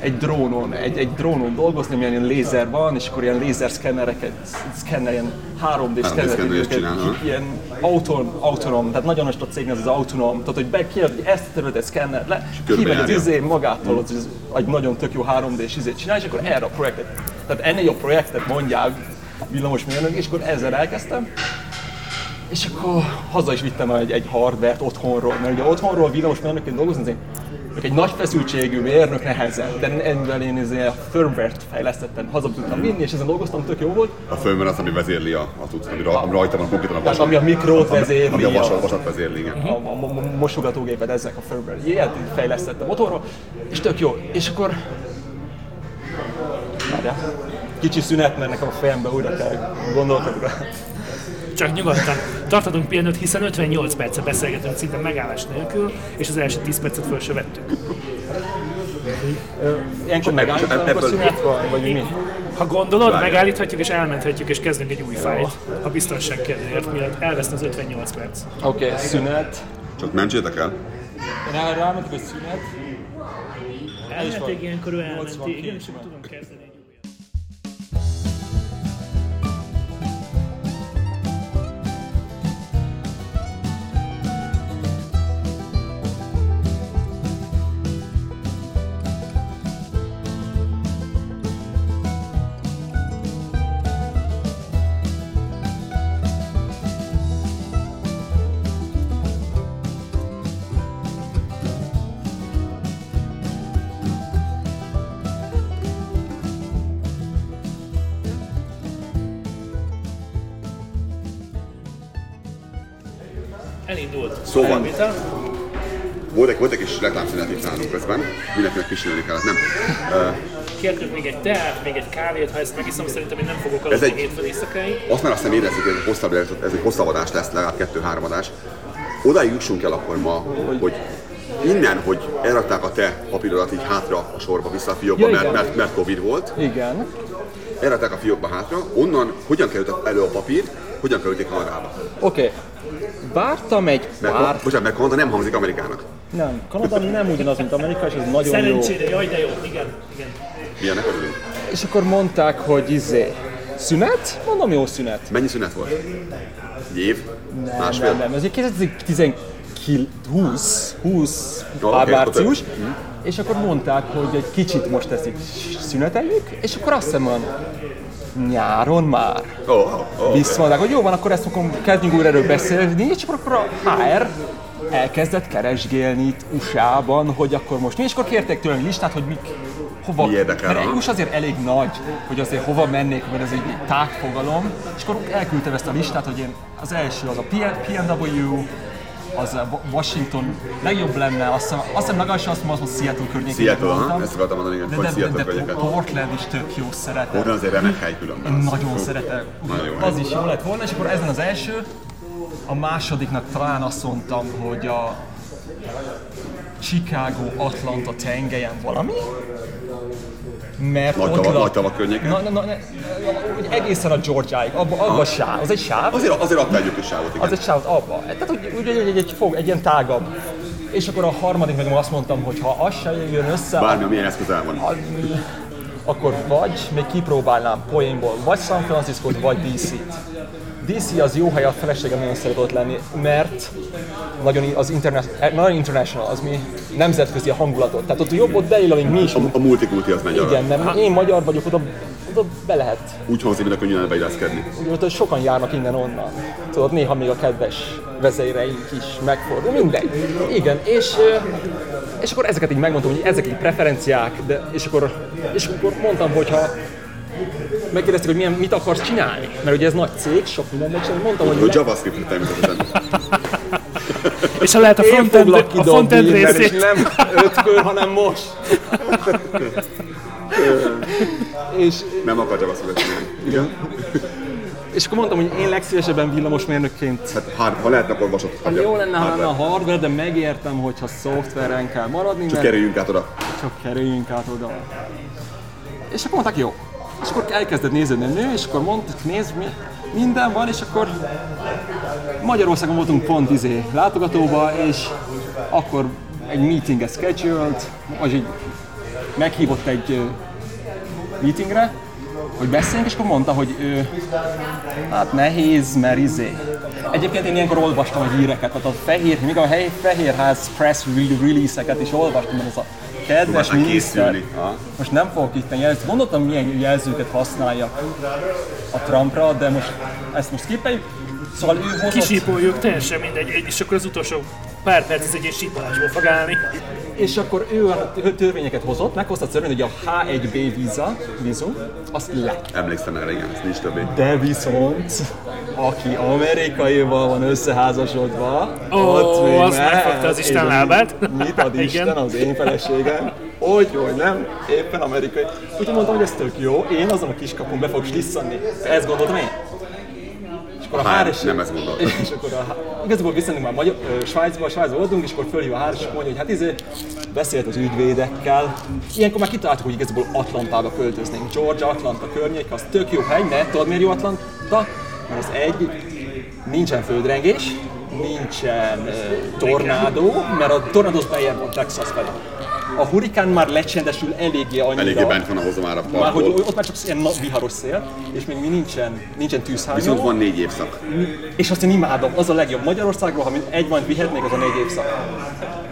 egy drónon, egy, egy drónon dolgozni, ami ilyen lézer van, és akkor ilyen lézerszkennereket, szkenner, ilyen 3D szkennereket, ilyen auton, autonom, tehát nagyon most a cégnél az autonom, tehát hogy be kiad, hogy ezt a területet szkenner le, kimegy az izé magától, hogy ez egy nagyon tök jó 3D-s izét csinál, és akkor erre a projektet, tehát ennél jobb projektet mondják villamosmérnök, és akkor ezzel elkezdtem. És akkor haza is vittem egy, egy hardvert otthonról, mert ugye otthonról villamosmérnökként dolgozni, azért egy nagy feszültségű mérnök nehezen, de ezzel én ezért a firmware-t fejlesztettem, haza tudtam vinni, és ezen dolgoztam, tök jó volt. A firmware az, ami vezérli a, a tudsz, ami, ami rajta van konkrétan a vasat. ami a mikrót vezérli, Ami a vasat, a- vasat vezérli, igen. a, a, a mosogatógépet, ezek a firmware. Ilyet fejlesztettem otthonról, és tök jó. És akkor... Várjál. Kicsi szünet, mert nekem a fejembe újra kell gondolkodni. Csak nyugodtan. Tarthatunk pihenőt, hiszen 58 perce beszélgetünk szinte megállás nélkül, és az első 10 percet föl se vettük. Ilyenkor megállítanak a szünet, vagy, vagy mi? Ha gondolod, Várjál. megállíthatjuk és elmenthetjük és kezdünk egy új fájt. A biztonság kedvéért, mielőtt elveszne az 58 perc. Oké, okay, szünet. Csak mentsétek el. Én erre rámentek, hogy szünet. Elmenték ilyenkor, ő elmenték. 82 Igen, és tudom kezdeni Szóval. Felvétel. Volt egy, volt egy kis reklámszünet itt nálunk közben, mindenkinek kísérni kellett, nem? Kértünk még egy teát, még egy kávét, ha ezt megiszom, szerintem én nem fogok Ez aludni egy- hétfőn éjszakáig. Azt már azt hiszem érezzük, hogy ez egy hosszabb, ez egy hosszabb adás lesz, legalább kettő-három adás. Odáig jussunk el akkor ma, hogy innen, hogy elrakták a te papírodat így hátra a sorba vissza a fiókba, Ja, mert, mert, mert Covid volt, Igen. elrakták a fiókba hátra, onnan hogyan került elő a papír, hogyan kerülték Kanadába. Oké. Okay. Vártam egy Mert, pár... bocsánat, mert Kanada nem hangzik Amerikának. Nem, Kanada nem ugyanaz, mint Amerika, és ez nagyon jó. Szerencsére, jaj de jó, igen, igen. Milyennek örülünk. És akkor mondták, hogy izé, Szünet? Mondom, jó szünet. Mennyi szünet volt? Egy év? Nem, Másfél? nem, nem, ez egy 2020, 20 Ó, okay, március, Mhm. és akkor mondták, hogy egy kicsit most ezt így szüneteljük, és akkor azt hiszem olyan nyáron már ó, ó, oké. visszamondták, hogy jó van, akkor ezt akkor kezdjünk újra erről beszélni, és akkor a HR elkezdett keresgélni itt USA-ban, hogy akkor most mi, és akkor kérték tőlem listát, hogy mik, hova, Mi érdekel, mert. USA azért elég nagy, hogy azért hova mennék, mert ez egy tágfogalom, és akkor elküldtem ezt a listát, hogy én az első az a PNW, az a Washington legjobb lenne, azt hiszem, azt hiszem legalábbis azt mondom, hogy Seattle környékén Seattle, voltam. ezt akartam mondani, igen, de, de, de, Seattle de környéken. Portland is tök jó szeretem. Oda azért remek hely különben. Én nagyon Fú, szeretem. Nagyon Az is jó lett volna, és akkor ezen az első. A másodiknak talán azt mondtam, hogy a Chicago-Atlanta tengelyen valami. Mert Nagy ott tavak- lak- nagy környéken? Na, na, na, na, úgy egészen a Georgiáig, abba, abba a sáv, az egy sáv. Azért, azért adtál egy sávot, igen. Az egy sávot abba. Tehát úgy, úgy, úgy, úgy, egy, fog, egy ilyen tágabb. És akkor a harmadik meg azt mondtam, hogy ha az se jön össze, Bármi, amilyen eszköz el van. az- akkor vagy még kipróbálnám poénból, vagy San Francisco-t, vagy DC-t. DC az jó hely, a feleségem nagyon szeret ott lenni, mert nagyon, az interna- nagyon international, az mi nemzetközi a hangulatot. Tehát ott jobb, ott beillő, mint mi is. A, a multikulti az megy. Igen, mert én magyar vagyok, oda, oda be lehet. Úgy hangzik, mint a könnyűen beilleszkedni. Ott sokan járnak innen-onnan. Tudod, néha még a kedves vezéreink is megfordul, mindegy. Igen, és, és akkor ezeket így megmondtam, hogy ezek így preferenciák, de, és, akkor, és akkor mondtam, hogy ha megkérdezték, hogy milyen, mit akarsz csinálni, mert ugye ez nagy cég, sok mindent csinál, mondtam, hogy Hogy JavaScript természetesen. És ha lehet a frontend, a frontend innen, és részét. nem ötkör, hanem most. és, Nem akar JavaScript csinálni. Igen. és akkor mondtam, hogy én legszívesebben villamosmérnökként Hát ha, ha lehetne, akkor vasat. Hát jó lenne, ha lenne a hardware, de megértem, hogyha szoftveren kell maradni, mert Kerüljünk át oda. csak kerüljünk át oda. És akkor mondták, jó. És akkor elkezdett nézni a nő, és akkor mondtuk, nézd, mi, minden van, és akkor Magyarországon voltunk pont izé látogatóba, és akkor egy meetinget scheduled, vagy így meghívott egy meetingre, hogy beszéljünk, és akkor mondta, hogy ő, hát nehéz, mert izé. Egyébként én ilyenkor olvastam a híreket, tehát a fehér, még a hely, fehérház press re- release-eket is olvastam, mert az a kedves miniszter, most nem fogok itt jelzni, gondoltam milyen jelzőket használjak a Trumpra, de most ezt most skippeljük. Szóval ő hozott, Kisípoljuk, teljesen mindegy, egy- és akkor az utolsó pár perc ez egy ilyen sípolásból fog állni. És akkor ő a törvényeket hozott, meghozta a törvényt, hogy a H1B víza, vízum, azt le Emlékszem erre, igen, ez nincs többé. De viszont, aki amerikaival van összeházasodva, Ó, ott még az mehet, megfogta az Isten lábát. Mit ad. Isten az én feleségem? Hogy, hogy nem, éppen amerikai. Úgyhogy mondtam, hogy ez tök jó, én azon a kiskapun be fogok slisszanni. Ezt gondoltam én. És akkor a háres, nem ezt gondoltam. És akkor a, igazából visszatérünk már Magyar, Svájcba, Svájcba voltunk, és akkor fölhív a háres, és mondja, hogy hát izé, beszélt az ügyvédekkel. Ilyenkor már kitaláltuk, hogy igazából Atlantába költöznénk. Georgia, Atlanta környék, az tök jó hely, mert tudod miért jó Atlanta? Mert az egy, nincsen földrengés, nincsen uh, tornádó, mert a tornádó az van Texas felé. A hurikán már lecsendesül eléggé annyira. Eléggé bent van ahhoz már a már, hogy parkból. ott már csak ilyen na- viharos szél, és még mi nincsen, nincsen tűzhányó. Viszont van négy évszak. És azt én imádom, az a legjobb Magyarországról, ha egy majd vihetnék, az a négy évszak.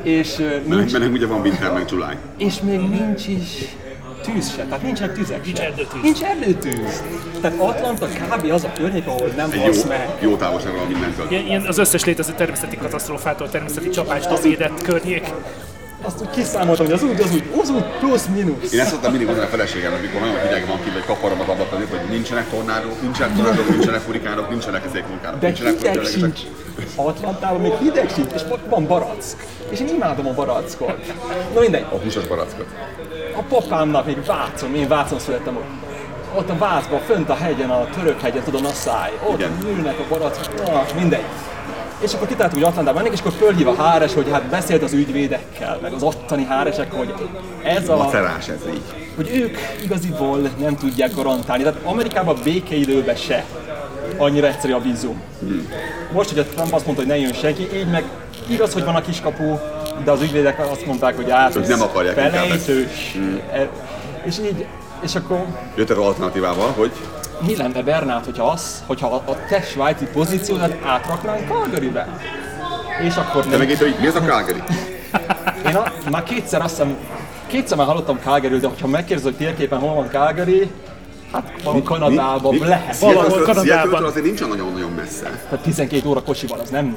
És, nincs, mert ugye van winter meg July. és még nincs is tűz se, tehát nincsen tüzek Nincs erdőtűz. Nincs erdőtűz. Tehát Atlanta kb. az a környék, ahol nem Egy halsz jó, meg. jó távolságra van mindentől. Ilyen, ilyen az összes létező természeti katasztrófától, természeti csapástól védett környék. Azt úgy kiszámoltam, hogy az úgy, az úgy, az úgy plusz-minusz. Én ezt szoktam mindig mondani a feleségemnek, amikor nagyon hideg van kint, vagy kaparom az ablak azért, hogy nincsenek tornádók, nincsenek tornádók, nincsenek furikánok, nincsenek ezek vulkánok, De nincsenek hideg sincs. Atlantában még hideg sincs, és van barack. És én imádom a barackot. Na mindegy, A húsos barackot. a papámnak még Vácon, én Vácon születtem ott. Ott a Vácban, fönt a hegyen, a török hegyen, tudod, a száj. Ott Igen. ülnek a barackok, na, mindegy. És akkor kitaláltuk, hogy Atlantában mennék, és akkor fölhív a háres, hogy hát beszélt az ügyvédekkel, meg az ottani háresek, hogy ez a, Macerás ez így. hogy ők igaziból nem tudják garantálni. Tehát Amerikában békeidőben se annyira egyszerű a vízum. Most, hogy a Trump azt mondta, hogy ne jön senki, így meg igaz, hogy van a kiskapu, de az ügyvédek azt mondták, hogy át, nem akarják felejtős. E- És így, és akkor Jöttek alternatívával, hogy mi lenne Bernát, hogyha, az, hogyha a, a te svájci pozíciódat átraknánk Calgarybe? És akkor Te nem. meg itt, hogy mi ez a Calgary? Én a, már kétszer azt hiszem, kétszer már hallottam Calgary, de ha megkérdezed, hogy térképen hol van Calgary, hát van Kanadában, Mi- mi- lehet. Valahol Kanadában. Azért nincs nagyon-nagyon messze. Tehát 12 óra kocsival, az nem...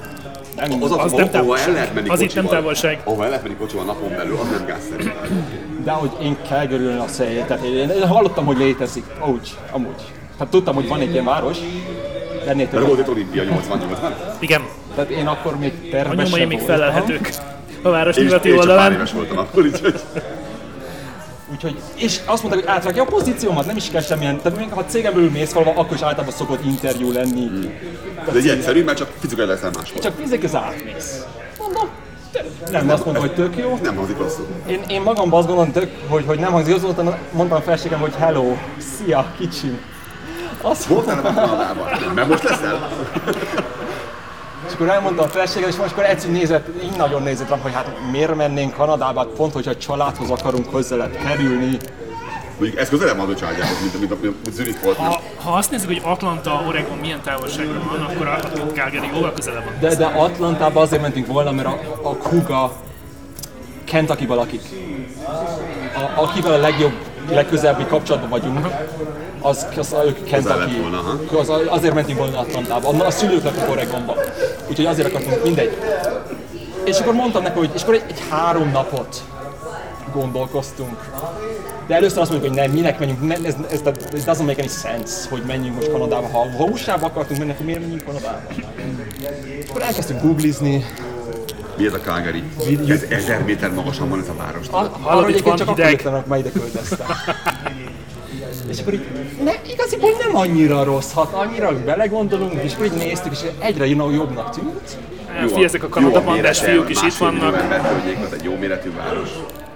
nem Az, az, Az az nem ahova el lehet menni Az itt nem kocsival. távolság. Ahova el lehet menni kocsival napon belül, az nem gázszerű. De hogy én calgary a szél, tehát én, én, hallottam, hogy létezik, úgy, amúgy. Tehát tudtam, hogy van egy ilyen város, de ennél több. volt egy olimpia 88-ban. Igen, Tehát én akkor még a terve nyomai még felelhetők a város Én, nyugati én oldalán. éves voltam akkor, úgyhogy Úgyhogy, és azt mondták, hogy átrakja a pozíciómat, nem is kell semmilyen, tehát még ha cégem belül mész valahol, akkor is általában szokott interjú lenni. Hmm. de egy egyszerű, mert csak fizikai leszel máshol. Csak fizek az átmész. Mondom, nem azt mondom, hogy tök jó. Nem hangzik rosszul. Én, én magamban azt gondolom, tök, hogy, hogy nem hangzik, azt mondtam, mondtam a felségem, hogy hello, szia, kicsim. Azt Voltál Kanadában? Nem, mert most leszel? És akkor elmondta a feleségem, és most akkor egyszer nézett, így nagyon nézett rám, hogy hát miért mennénk Kanadába, hát pont, hogyha a családhoz akarunk közelebb kerülni. Mondjuk ez közelebb van a családjához, mint, mint, mint, mint Zürich volt. Ha, ha azt nézzük, hogy Atlanta, Oregon milyen távolságban van, akkor a Calgary jóval közelebb van. De, de Atlantában azért mentünk volna, mert a, a Kuga Kentucky-ban lakik. A, akivel a legjobb, legközelebbi kapcsolatban vagyunk, az, az ők Kentucky. Az, azért mentünk volna Atlantába. A, a szülők laknak Oregonban. Úgyhogy azért akartunk, mindegy. És akkor mondtam neki, hogy és akkor egy, egy három napot gondolkoztunk. De először azt mondjuk, hogy nem, minek menjünk, nem, ez, ez, ez doesn't make any sense, hogy menjünk most Kanadába. Ha, ha USA-ba akartunk menni, akkor miért menjünk Kanadába? És akkor elkezdtünk googlizni, Mi ez a Calgary? Ez ezer méter magasan van ez a város. Arra egyébként csak akkor hideg. jöttem, amikor már ide költöztem. És akkor így, ne, igaziból nem annyira rossz, ha annyira belegondolunk, és akkor így néztük, és egyre jobbnak tűnt. Fi, ezek a kanadabandás fiúk is itt vannak. Ez egy jó méretű város.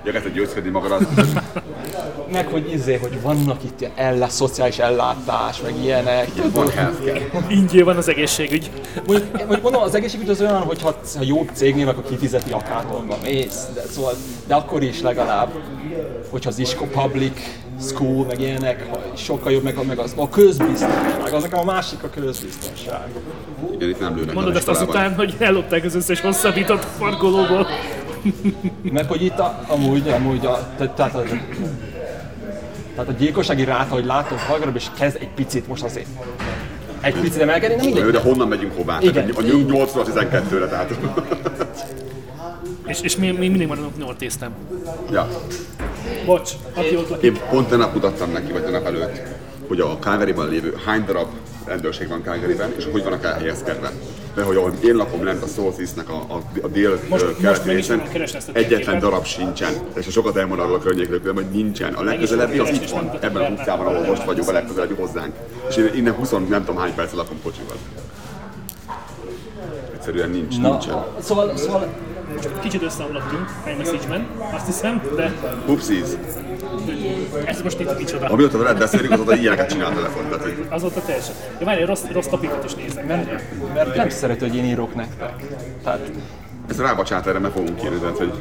Gyakorlatilag győzködni magadat. Meg hogy izé, hogy vannak itt ilyen ella, szociális ellátás, meg ilyenek. Van healthcare. Ingyé van az egészségügy. Mondjuk, mondjuk mondom, az egészségügy az olyan, hogy ha ha jó cégnél, akkor kifizeti akárhonnan mész, de, szóval, de akkor is legalább, hogyha az isko public school, meg ilyenek, sokkal jobb, meg, meg az a közbiztonság, az nekem a másik a közbiztonság. Igen, itt nem lőnek. Mondod ezt azután, hogy ellopták az összes hosszabbított parkolóból. Meg hogy itt a, amúgy, amúgy a, te- tehát, a, tehát a gyilkossági ráta, hogy látom Hallgatóbb, és kezd egy picit most azért. Egy picit emelkedni, nem mindegy. de honnan megyünk hová? Igen. Tehát a 8-ról 12-re, tehát. És, és mi, mi mindig maradunk northeastern. ja. Bocs, aki ott lakik. Én pont tegnap mutattam neki, vagy tegnap előtt, hogy a Calgary-ban lévő hány darab rendőrség van Calgary-ben, és hogy vannak elhelyezkedve. Mert hogy ahol én lakom lent a Southeast-nek a, a, a dél Most- ö, most keleti meg is részen, a egyetlen darab sincsen. És sokat elmond arról a környékről, hogy nincsen. A legközelebbi az itt van, ebben a utcában, ahol most vagyunk, a legközelebbi hozzánk. És én innen 20 nem tudom hány percet lakom kocsival. Egyszerűen nincs, Na, nincsen. szóval, szóval Kicsit összeomlottunk iMessage-ben, azt hiszem, de Upsis. ez most itt micsoda. Amióta veled beszélünk, azóta ilyeneket csinál a telefon. Hogy Azóta teljesen. Ja, várj, rossz, rossz topikot is nézek. mert, mert nem szeret, hogy én írok nektek. Tehát Ez rábacsát erre, mert fogunk kérni, tehát, hogy...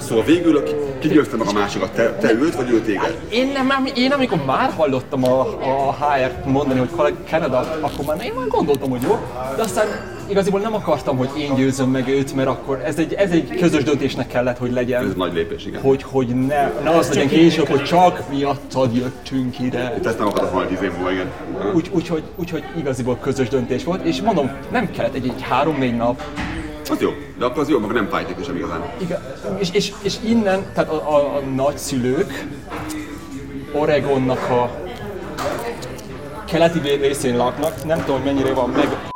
Szóval végül ki- ki győzte meg a másikat? Te, te őt, vagy ő téged? Én, nem, én amikor már hallottam a, a HR-t mondani, hogy Canada, akkor már én már gondoltam, hogy jó, de aztán igaziból nem akartam, hogy én győzöm meg őt, mert akkor ez egy, ez egy közös döntésnek kellett, hogy Ez legyen. nagy lépés, igen. Hogy, hogy ne, ne az legyen később, hogy csak miattad jöttünk ide. Te ezt nem akarod volna 10 év múlva, igen. Úgy, úgyhogy, úgyhogy igaziból közös döntés volt, és mondom, nem kellett egy, egy három-négy nap, Az jó, de akkor az jó, meg nem fájték is sem igazán. Igen, és, és, és innen, tehát a, a, a nagyszülők Oregonnak a keleti részén laknak, nem tudom, mennyire van meg.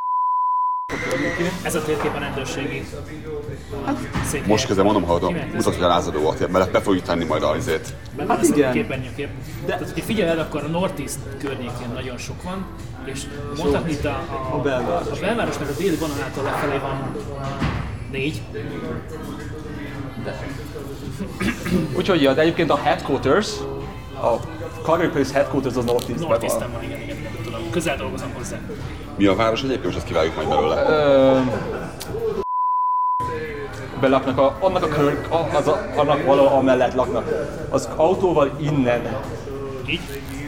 Ez a térkép a rendőrségi székhely. Most közben mondom, hallgatom, mutat, hogy a lázadó volt, mert be fogjuk tenni majd azért. Benne Hát lesz a igen. képernyőkép. De... Tehát, hogyha figyeled, akkor a Northeast környékén nagyon sok van, és mondhatni itt a, a, A belváros. a belvárosnak a déli vonalától lefelé van négy, Úgyhogy ja, de egyébként a headquarters, a Calgary Police headquarters az Northeast-ben Northeastern van. van, igen, igen, tudom. Közel dolgozom hozzá. Mi a város egyébként, most ezt kivágjuk majd belőle. Ö, belaknak a, annak a kör, a, az a, annak valahol amellett laknak. Az autóval innen Így?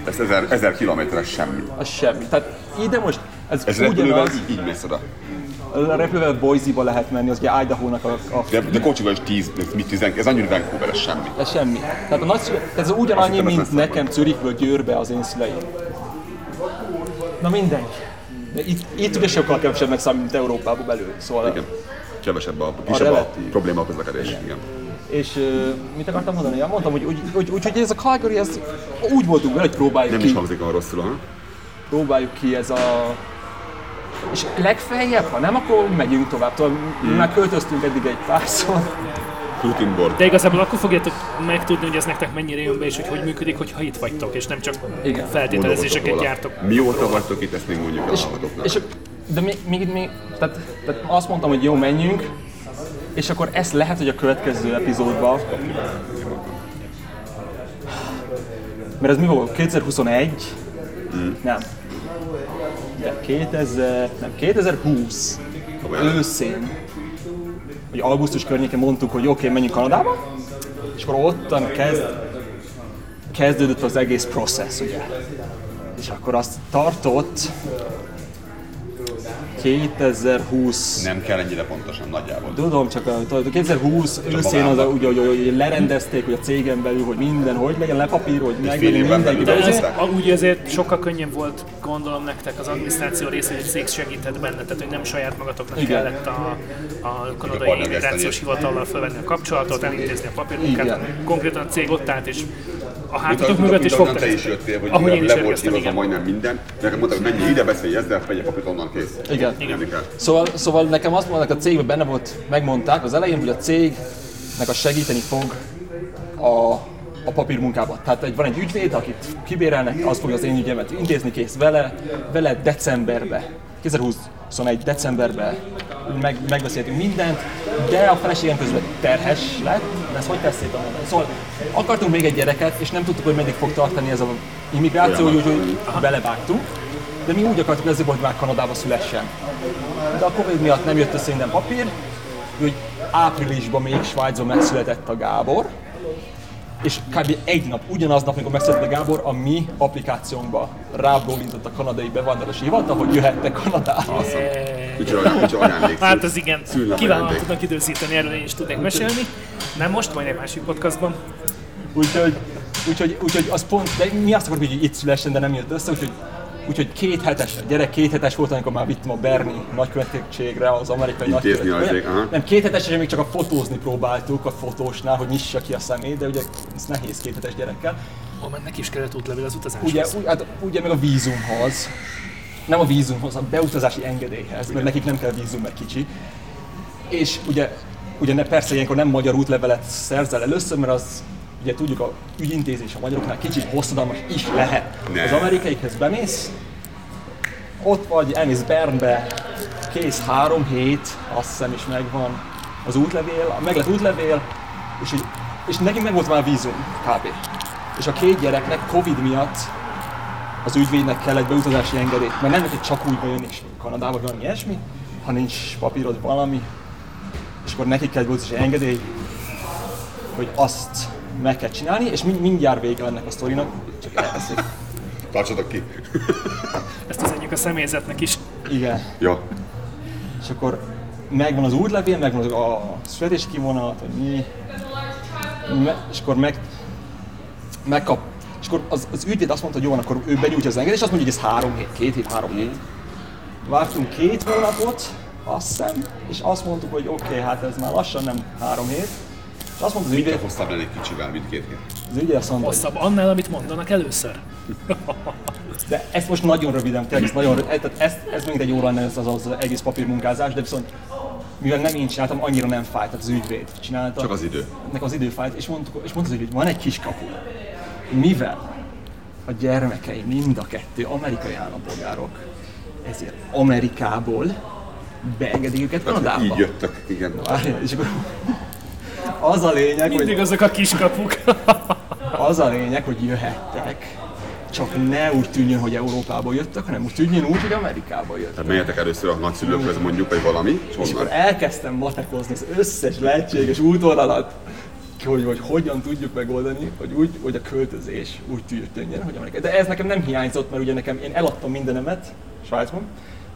Ez ezer, ezer kilométeres semmi. Az semmi. Tehát ide most, ez, Ez ugyanaz, így, így mész oda. a repülővel Boise-ba lehet menni, az ugye Idaho-nak a, a De, de kocsival is 10, ez mit 10, ez annyira Vancouver, ez semmi. Ez semmi. Tehát a nagy, ez ugyanannyi, ez mint nekem Zürichből Győrbe az én szüleim. Na mindegy. Itt, itt ugye sokkal kevesebbnek számít, mint Európában belül. Szóval, Igen. Kevesebb a, kisebb a, relatív. probléma a közlekedés. Igen. És ö, mit akartam mondani? Ja, mondtam, hogy, úgy, úgy, úgy, hogy ez a Calgary, ez úgy voltunk vele, hogy próbáljuk Nem ki. is hangzik olyan rosszul, ha? próbáljuk ki ez a... És legfeljebb, ha nem, akkor megyünk tovább. Tovább. Mi már költöztünk eddig egy párszor. Rutinbor. De igazából akkor fogjátok megtudni, hogy ez nektek mennyire jön be, és hogy hogy működik, hogyha itt vagytok, és nem csak Igen. feltételezéseket gyártok. Mióta vagytok itt, ezt még mondjuk el a hallgatóknak. És, de még, még, még tehát, tehát, azt mondtam, hogy jó, menjünk, és akkor ezt lehet, hogy a következő epizódban, mert ez mi volt? 2021? Nem. De 2000, nem, 2020 Komolyan? őszén, hogy augusztus környékén mondtuk, hogy oké, okay, menjünk Kanadába, és akkor ottan kezd, kezdődött az egész process, ugye. És akkor azt tartott 2020 Nem kell ennyire pontosan, nagyjából. Tudom, csak a, tudod, a 2020 őszén az, a, ugye, ugye, ugye, lerendezték, hogy a cégen belül, hogy minden, hogy legyen lepapír, hogy meg mindenki De ez, úgy azért sokkal könnyebb volt, gondolom nektek az adminisztráció része, hogy egy cég segített benne, tehát hogy nem saját magatoknak Igen. kellett a, a kanadai vesztenyét. hivatallal felvenni a kapcsolatot, elintézni a papírmunkát, konkrétan a cég ott állt, és a hátatok mögött is mint ahonnan fogta. te is jöttél, hogy Ahogy én is le volt igen. majdnem minden. Nekem mondta, hogy menj ide, beszélj ezzel, vegye papírt onnan kész. Igen. Kell. Szóval, szóval nekem azt mondták, a cégben benne volt, megmondták az elején, hogy a cégnek a segíteni fog a, a papírmunkában. Tehát egy, van egy ügyvéd, akit kibérelnek, az fogja az én ügyemet intézni kész vele, vele decemberbe, 2021 decemberbe meg, megbeszéltünk mindent, de a feleségem közben terhes lett, de ezt hogy teszét a Szóval akartunk még egy gyereket, és nem tudtuk, hogy meddig fog tartani ez a immigráció, úgyhogy belevágtunk. De mi úgy akartuk ezzel, hogy már Kanadába szülessen. De a Covid miatt nem jött össze minden papír, hogy áprilisban még Svájcban megszületett a Gábor, és kb. egy nap, ugyanaz nap, amikor megszületett a Gábor, a mi applikációnkba rábólintott a kanadai bevándorlási hivatal, hogy jöhettek Kanadába. Ajándék. Hát az igen, kiválóan tudnak időzíteni, erről én is tudnék mesélni. Nem most, majd egy másik podcastban. Úgyhogy, úgyhogy, úgyhogy az pont, de mi azt akartuk, hogy itt szülessen, de nem jött össze, úgyhogy, úgyhogy két hetes, a gyerek két hetes volt, amikor már vittem a Berni nagykövetségre, az amerikai nagykövetségre. Nem, két hetesre még csak a fotózni próbáltuk a fotósnál, hogy nyissa ki a szemét, de ugye ez nehéz két hetes gyerekkel. Ó, mert neki is kellett útlevél az utazáshoz. Ugye, úgy, hát, ugye meg a vízumhoz, nem a vízumhoz, a beutazási engedélyhez, mert nekik nem kell vízum, mert kicsi. És ugye, ugye ne, persze ilyenkor nem magyar útlevelet szerzel először, mert az ugye tudjuk a ügyintézés a magyaroknál kicsit hosszadalmas is lehet. Ne. Az amerikaikhez bemész, ott vagy, elmész Bernbe, kész három hét, azt hiszem is megvan az útlevél, meg lett útlevél, és, és nekünk meg volt már a vízum, kb. És a két gyereknek Covid miatt az ügyvédnek kellett beutazási engedélyt, mert nem lehet, csak úgy bejönni és Kanadába valami ilyesmi, ha nincs papírod valami, és akkor nekik kell beutazási engedély, hogy azt meg kell csinálni, és mind- mindjárt vége ennek a sztorinak, csak elveszik. Tartsatok ki. Ezt üzenjük a személyzetnek is. Igen. Ja. És akkor megvan az útlevél, megvan az a születési kivonat, vagy mi, me, és akkor meg, megkap, és akkor az, az ügyvéd azt mondta, hogy jó, van, akkor ő benyújtja az engedélyt, és azt mondja, hogy ez három hét, két hét, három hét. Vártunk két hónapot, azt hiszem, és azt mondtuk, hogy oké, okay, hát ez már lassan nem három hét. És azt mondta az ügyvéd, hosszabb lennék kicsivel, mint két hét. az ügyvéd azt mondta, Hosszabb annál, amit mondanak először. De ezt most nagyon röviden, tényleg ez nagyon röviden, tehát ez, ez még egy óra lenne ez az, az egész papírmunkázás, de viszont mivel nem én csináltam, annyira nem fájt, tehát az ügyvéd csinálta. Csak az idő. Ennek az idő fájt, és mondtuk, és mondta az ügyvéd, van egy kis kapu. Mivel a gyermekei mind a kettő amerikai állampolgárok, ezért Amerikából beengedik őket Kanadába. Így jöttek, igen. Várjál, és akkor az a lényeg, hogy Mindig azok a kiskapuk. az a lényeg, hogy jöhettek, csak ne úgy tűnjön, hogy Európából jöttek, hanem úgy tűnjön úgy, hogy Amerikából jöttek. Tehát menjetek először a nagyszülőkhöz mondjuk, vagy valami, és És akkor elkezdtem matekozni az összes lehetséges útvonalat. hogy, hogy hogyan tudjuk megoldani, hogy úgy, hogy a költözés úgy történjen, hogy Amerika. De ez nekem nem hiányzott, mert ugye nekem, én eladtam mindenemet Svájcban,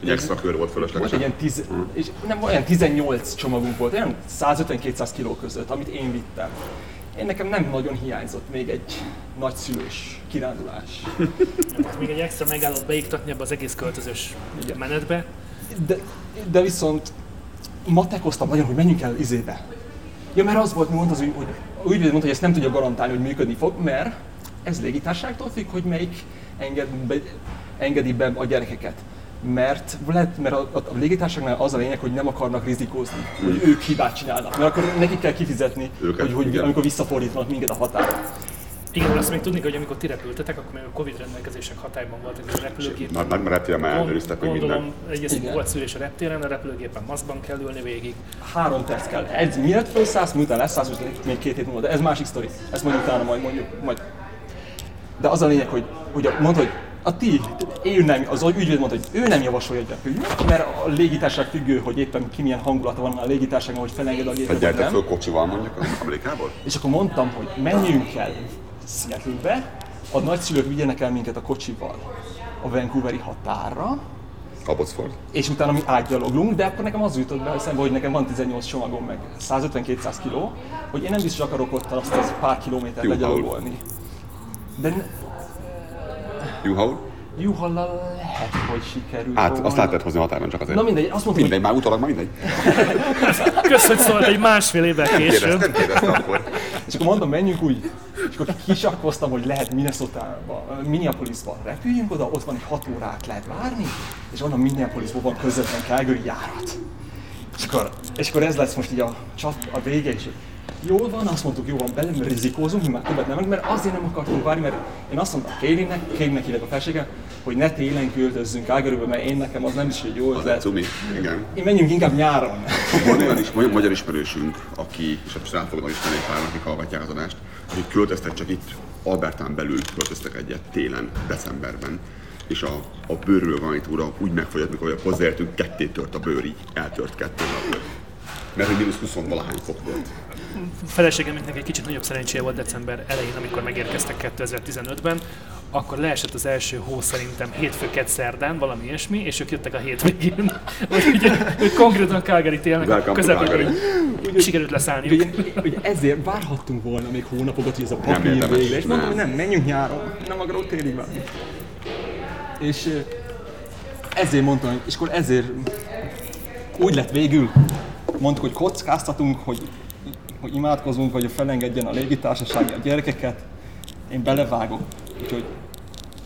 Egy extra kör volt volt fölöslegesen. egy ilyen, tiz, és nem, olyan 18 csomagunk volt, olyan 150-200 kiló között, amit én vittem. Én nekem nem nagyon hiányzott még egy nagyszülős kirándulás. Még egy extra megállót beiktatni ebbe az egész költözős Igen. menetbe. De, de viszont matekoztam nagyon, hogy menjünk el izébe. Ja, mert az volt, mi mondta az ügy, hogy úgy mondta, hogy ezt nem tudja garantálni, hogy működni fog, mert ez légitárságtól függ, hogy melyik enged be, engedi be a gyerekeket. Mert, lehet, mert a, a, a légitársaságnál az a lényeg, hogy nem akarnak rizikózni, hogy ők hibát csinálnak. Mert akkor nekik kell kifizetni, Őket, hogy, hogy igen. amikor visszafordítanak minket a határon. Igen, azt még tudni, hogy amikor ti repültetek, akkor még a Covid rendelkezések hatályban voltak, a repülőgép. Már, már, reptéren már ellenőriztek, hogy minden. Gondolom, egyrészt volt szűrés a reptéren, a repülőgépen maszkban kell ülni végig. Három perc kell. Ez miért felszállsz, miután leszállsz, hogy még két hét múlva, de ez másik sztori. Ezt majd utána majd mondjuk. Majd. De az a lényeg, hogy, hogy mondta, hogy a ti, ő nem, az ügyvéd mondta, hogy ő nem javasolja, hogy repüljünk, mert a légitárság függő, hogy éppen ki milyen hangulata van a légitárságban, hogy felenged a gépet, gyertek föl kocsival mondjuk az Amerikából? És akkor mondtam, hogy menjünk el Seattle-be, a nagyszülők vigyenek el minket a kocsival a Vancouveri határra, Abbotsford. és utána mi átgyaloglunk, de akkor nekem az jutott be eszembe, hogy nekem van 18 csomagom, meg 150-200 kiló, hogy én nem biztos akarok ott azt az pár kilométert legyalogolni. De Juhaul? Juhallal lehet, hogy sikerül Át, volna. azt át lehet hozni a határon csak azért. Na mindegy, azt mondtam, Mindegy, már utólag már mindegy. Kösz, hogy szólt egy másfél évvel később. Kérdeztem, kérdeztem akkor. hogy, és akkor mondom, menjünk úgy, és akkor kisakkoztam, hogy lehet Minnesota-ba, Minneapolisba repüljünk oda, ott van egy 6 órát lehet várni, és onnan Minneapolisban van közvetlen Calgary járat. És akkor, és akkor ez lesz most így a csat, a vége, és jól van, azt mondtuk, jó van, belem rizikózunk, mi már többet nem, mert azért nem akartunk várni, mert én azt mondtam Kélinnek, Kélinnek hívják a felsége, hogy ne télen költözzünk Calgarybe, mert én nekem az nem is egy jó ötlet. cumi, igen. Én menjünk inkább nyáron. Van olyan, is, van magyar ismerősünk, aki, és most rá fognak ismerni pár, akik hallgatják az adást, akik költöztek csak itt Albertán belül költöztek egyet télen, decemberben. És a, a bőrről van itt úra úgy megfogyott, mikor hozzáértünk, ketté tört a bőr, így eltört ketté a bőr. Mert hogy mínusz 20 valahány fok volt. Feleségemnek egy kicsit nagyobb szerencséje volt december elején, amikor megérkeztek 2015-ben, akkor leesett az első hó szerintem hétfő kedd szerdán, valami ilyesmi, és ők jöttek a hétvégén. Úgyhogy ők konkrétan Calgary télnek közepén sikerült leszállniuk. Ugye, ugye ezért várhattunk volna még hónapokat, hogy ez a papír végre, és mondom, nem. hogy nem, menjünk nyáron, nem akarok télig várni. És ezért mondtam, és akkor ezért úgy lett végül, mondtuk, hogy kockáztatunk, hogy, hogy imádkozunk, hogy felengedjen a légitársaság a gyerekeket, én belevágok. Úgyhogy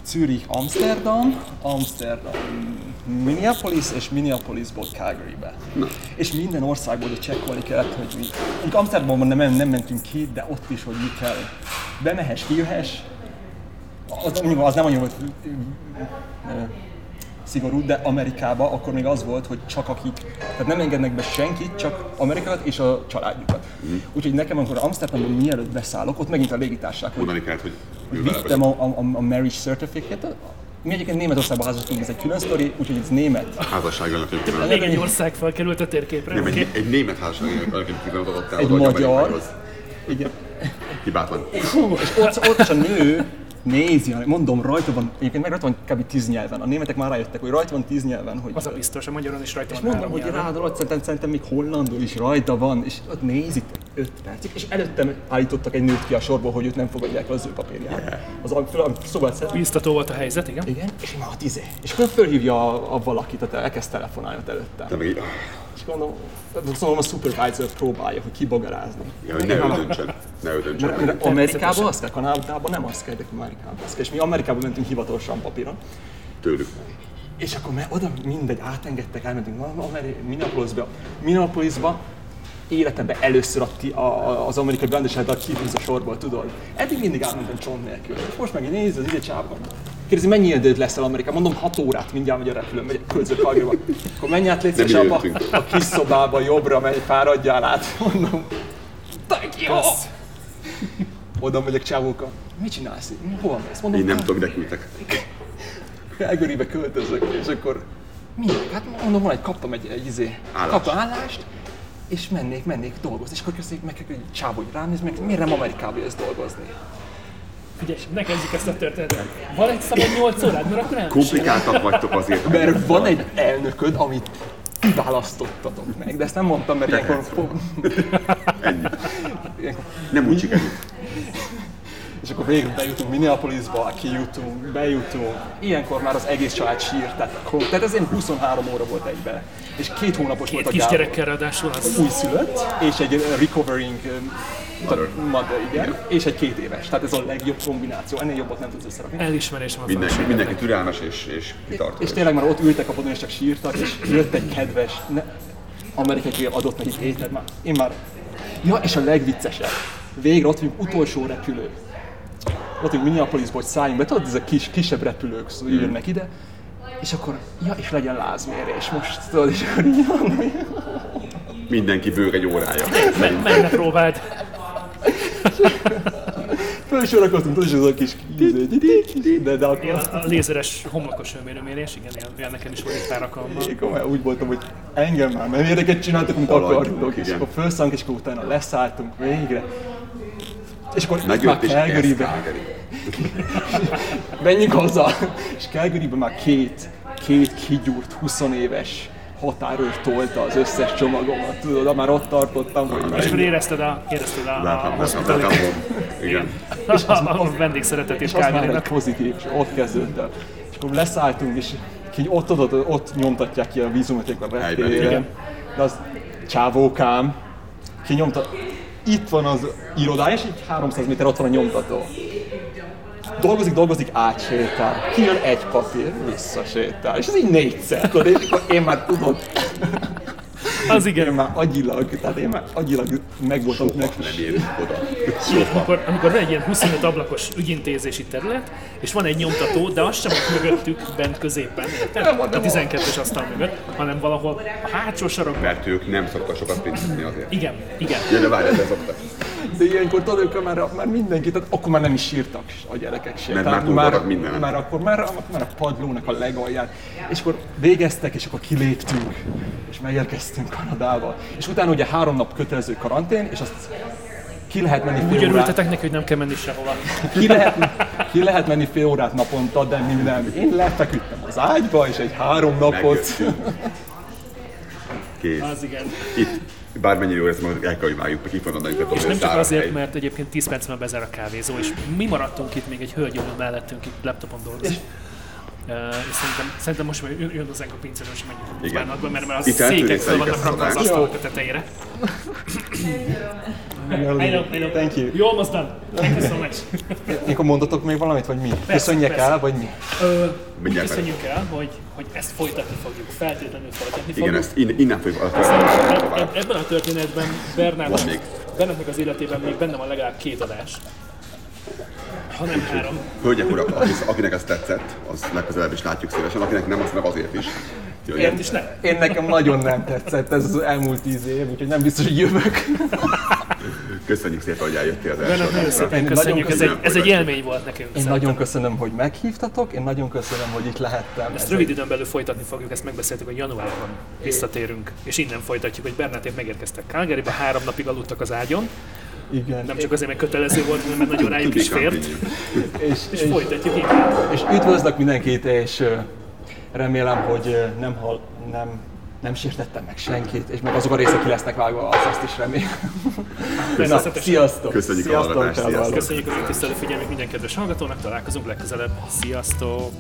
Zürich, Amsterdam, Amsterdam, Minneapolis és Minneapolisból Calgarybe. És minden országból hogy csekkolni kellett, hogy mi. Mondjuk Amsterdamban nem, nem mentünk ki, de ott is, hogy mi kell. Bemehes, kijöhess. Az, az nem annyira ö, szigorú, de Amerikába akkor még az volt, hogy csak akik, tehát nem engednek be senkit, csak Amerikát és a családjukat. Úgyhogy nekem, amikor Amsterdamban mielőtt beszállok, ott megint a légitárság, hogy kellett, hogy vele vittem a, a, a marriage certificate mi egyébként Németországban házasodtunk, ez egy külön sztori, úgyhogy ez német. házasság alatt Még egy ország felkerült a térképre. Nem, egy, egy német házasság alatt adott el Egy hogy magyar. Igen. Hibátlan. Hú, és ott, ott is a nő nézi, mondom, rajta van, egyébként meg rajta van kb. tíz nyelven. A németek már rájöttek, hogy rajta van tíz nyelven, hogy... Az a biztos, a magyaron is rajta és van mondom, három hogy rád alatt szerintem, szerintem még hollandul is rajta van, és ott nézik öt percig, és előttem állítottak egy nőt ki a sorból, hogy őt nem fogadják az ő papírját. Az a, a szobát szed, Biztató volt a helyzet, igen. igen, és már a tízé. És akkor fölhívja a, a valakit, tehát elkezd telefonálni előtte. De meg És mondom, szóval a supervisor próbálja, hogy kibogarázni. ja, hogy ne ő. Ne ő döntsön. Mert, mert Amerikában azt kell, Kanadában nem azt kell, de Amerikában azt kell. És mi Amerikában mentünk hivatalosan papíron. Tőlük. És akkor mert oda mindegy, átengedtek, elmentünk Minneapolisba. Minneapolisba életemben először a, ti- a, az amerikai rendesáltal kihúz a sorból, tudod. Eddig mindig átmentem csont nélkül. És most meg nézd, az ide csávban. Kérdezi, mennyi időt lesz el Amerikában? Mondom, 6 órát, mindjárt megy a repülő, megy a kölző Calgaryba. Akkor menj át, légy apa, a kis szobába, jobbra megy, fáradjál át. Mondom, tök jó! Oda megyek csávókkal. Mit csinálsz? Hova mész? Mondom, Én nem "Hát, tudom, mire küldtek. Calgarybe költözök, és akkor minek? Hát mondom, van egy, kaptam egy, egy izé, Állást. kaptam állást, és mennék, mennék dolgozni, és akkor kezdték meg, hogy csávó, hogy rám néz, meg miért nem Amerikába jössz dolgozni? Figyelj, ne kezdjük ezt a történetet. Van egy szabad 8 órád, mert akkor nem Komplikáltak vagytok azért. Mert van egy elnököd, amit ti választottatok meg, de ezt nem mondtam, mert ilyenkor... Ennyi. ilyenkor Nem úgy sikerült. És akkor végre bejutunk Minneapolisba, kijutunk, bejutunk. Ilyenkor már az egész család sírt, tehát, tehát ez ilyen 23 óra volt egybe. És két hónapos volt Két a Gábor. kisgyerekkel ráadásul az újszülött, és egy recovering Mother. mother, igen, és egy két éves. Tehát ez a legjobb kombináció, ennél jobbat nem tudsz összerakni. elismerésem a Mindenki, mindenki türelmes és, és kitartó. És tényleg már ott ültek a padon és csak sírtak, és jött egy kedves, ne, amerikai adott nekik ételt, már, én már, ja, és a legviccesebb, végre ott vagyunk, utolsó repülő. Ott vagyunk Minneapolisból, hogy szálljunk be, tudod, ezek kis, kisebb repülők szó- jönnek ide, és akkor, ja, és legyen lázmérés most, tudod, és akkor így van, Mindenki bőg egy órája. Meg, meg ne próbáld. fölsorakoztunk, tudod, és ez a kis, de, de Ilyen akkor a, a lézeres homlokos hőmérőmérés, igen, ilyen, nekem is volt egy pár alkalommal. Én komolyan úgy voltam, hogy engem már nem érdeket csináltak, amit akartok, és akkor felszállunk, és akkor utána leszálltunk végre. És akkor itt már és Calgarybe, Calgary. menjünk haza! És Calgaryben már két, két kigyúrt 20 éves határőr tolta az összes csomagomat, tudod, már ott tartottam, hogy És akkor érezted a, érezted a, a, Welcome, a, welcome, welcome home. Igen. a, a vendégszeretet és és az már egy pozitív, és ott kezdődött el. És akkor leszálltunk, és ki ott, ott, ott, ott nyomtatják ki a vízumot a igen. De az csávókám, kinyomta, itt van az irodája, és így 300 méter ott van a nyomtató. Dolgozik, dolgozik, átsétál. Kijön egy papír, visszasétál. És ez így négyszer, tudod, és akkor én már tudod, Az én igen. már agyilag, tehát én már agyilag meg voltam Soha neki. nem érünk oda. Soha. Amikor, amikor van egy ilyen 25 ablakos ügyintézési terület, és van egy nyomtató, de az sem ott mögöttük, bent középen, érted? Nem, A nem. 12-es asztal mögött, hanem valahol a hátsó sarokban. Mert ők nem szoktak sokat pincitni azért. Igen, igen. Ja, de várj, de szoktak. De ilyenkor tudod, ők már, már mindenki, tehát akkor már nem is sírtak a gyerekek sem. Mert Tehát már voltak mindenen. Már akkor már, már a padlónak a legalján. És akkor végeztek, és akkor kiléptünk, és megérkeztünk Kanadába. És utána ugye három nap kötelező karantén, és azt ki lehet menni Úgy fél órát, örültetek neki, hogy nem kell menni sehova. ki lehet, ki lehet menni fél órát naponta, de mi nem. Én lefeküdtem az ágyba, és egy három napot. Megjöttünk. Kész. Az igen. Itt bármennyire jó ezt majd el kell, hogy vágjuk, ki fogod adni, És nem csak azért, mert egyébként 10 perc múlva bezár a kávézó, és mi maradtunk itt, még egy hölgy mellettünk itt laptopon dolgozik. Uh, és szerintem, szerintem most már jön- hozzánk a pincér, és menjünk a bánatba, mert már a Itt székek fel eltűrészeljük vannak rakva az asztalok a tetejére. I know, I know. Thank you. You almost done. Thank you so much. Akkor mondatok még valamit, vagy mi? Köszönjek el, vagy mi? Ö, köszönjük el, hogy, hogy ezt folytatni fogjuk, feltétlenül folytatni fogjuk. Igen, ezt innen, fogjuk eb- Ebben a történetben még. Bernátnak az életében még benne van legalább két adás. Ha nem három. Hölgyek, urak, aki- akinek ez tetszett, az legközelebb is látjuk szívesen, akinek nem, az nem azért is. Jöjjön. Miért is nem? Én nekem nagyon nem tetszett ez az elmúlt tíz év, úgyhogy nem biztos, hogy jövök. Köszönjük szépen, hogy eljöttél az első nagyon szépen köszönjük, ez egy, ez egy élmény volt nekünk. Én szerintem. nagyon köszönöm, hogy meghívtatok, én nagyon köszönöm, hogy itt lehettem. Ezt Ez rövid időn belül folytatni fogjuk, ezt megbeszéltük, hogy januárban visszatérünk, és innen folytatjuk, hogy Bernáték megérkeztek Calgarybe, három napig aludtak az ágyon, egy- Igen. nem csak azért, mert kötelező volt, hanem mert nagyon rájuk is fért, és, és és, folytatjuk így. és üdvözlök mindenkit, és remélem, hogy nem, hal, nem, nem sértettem meg senkit, és meg azok a részek ki lesznek vágva, azt, azt is remélem. Na, sziasztok! Köszönjük a sziasztok, hallgatást, Kálmán. sziasztok. Köszönjük az öntisztelő figyelmét minden kedves hallgatónak, találkozunk legközelebb. Sziasztok!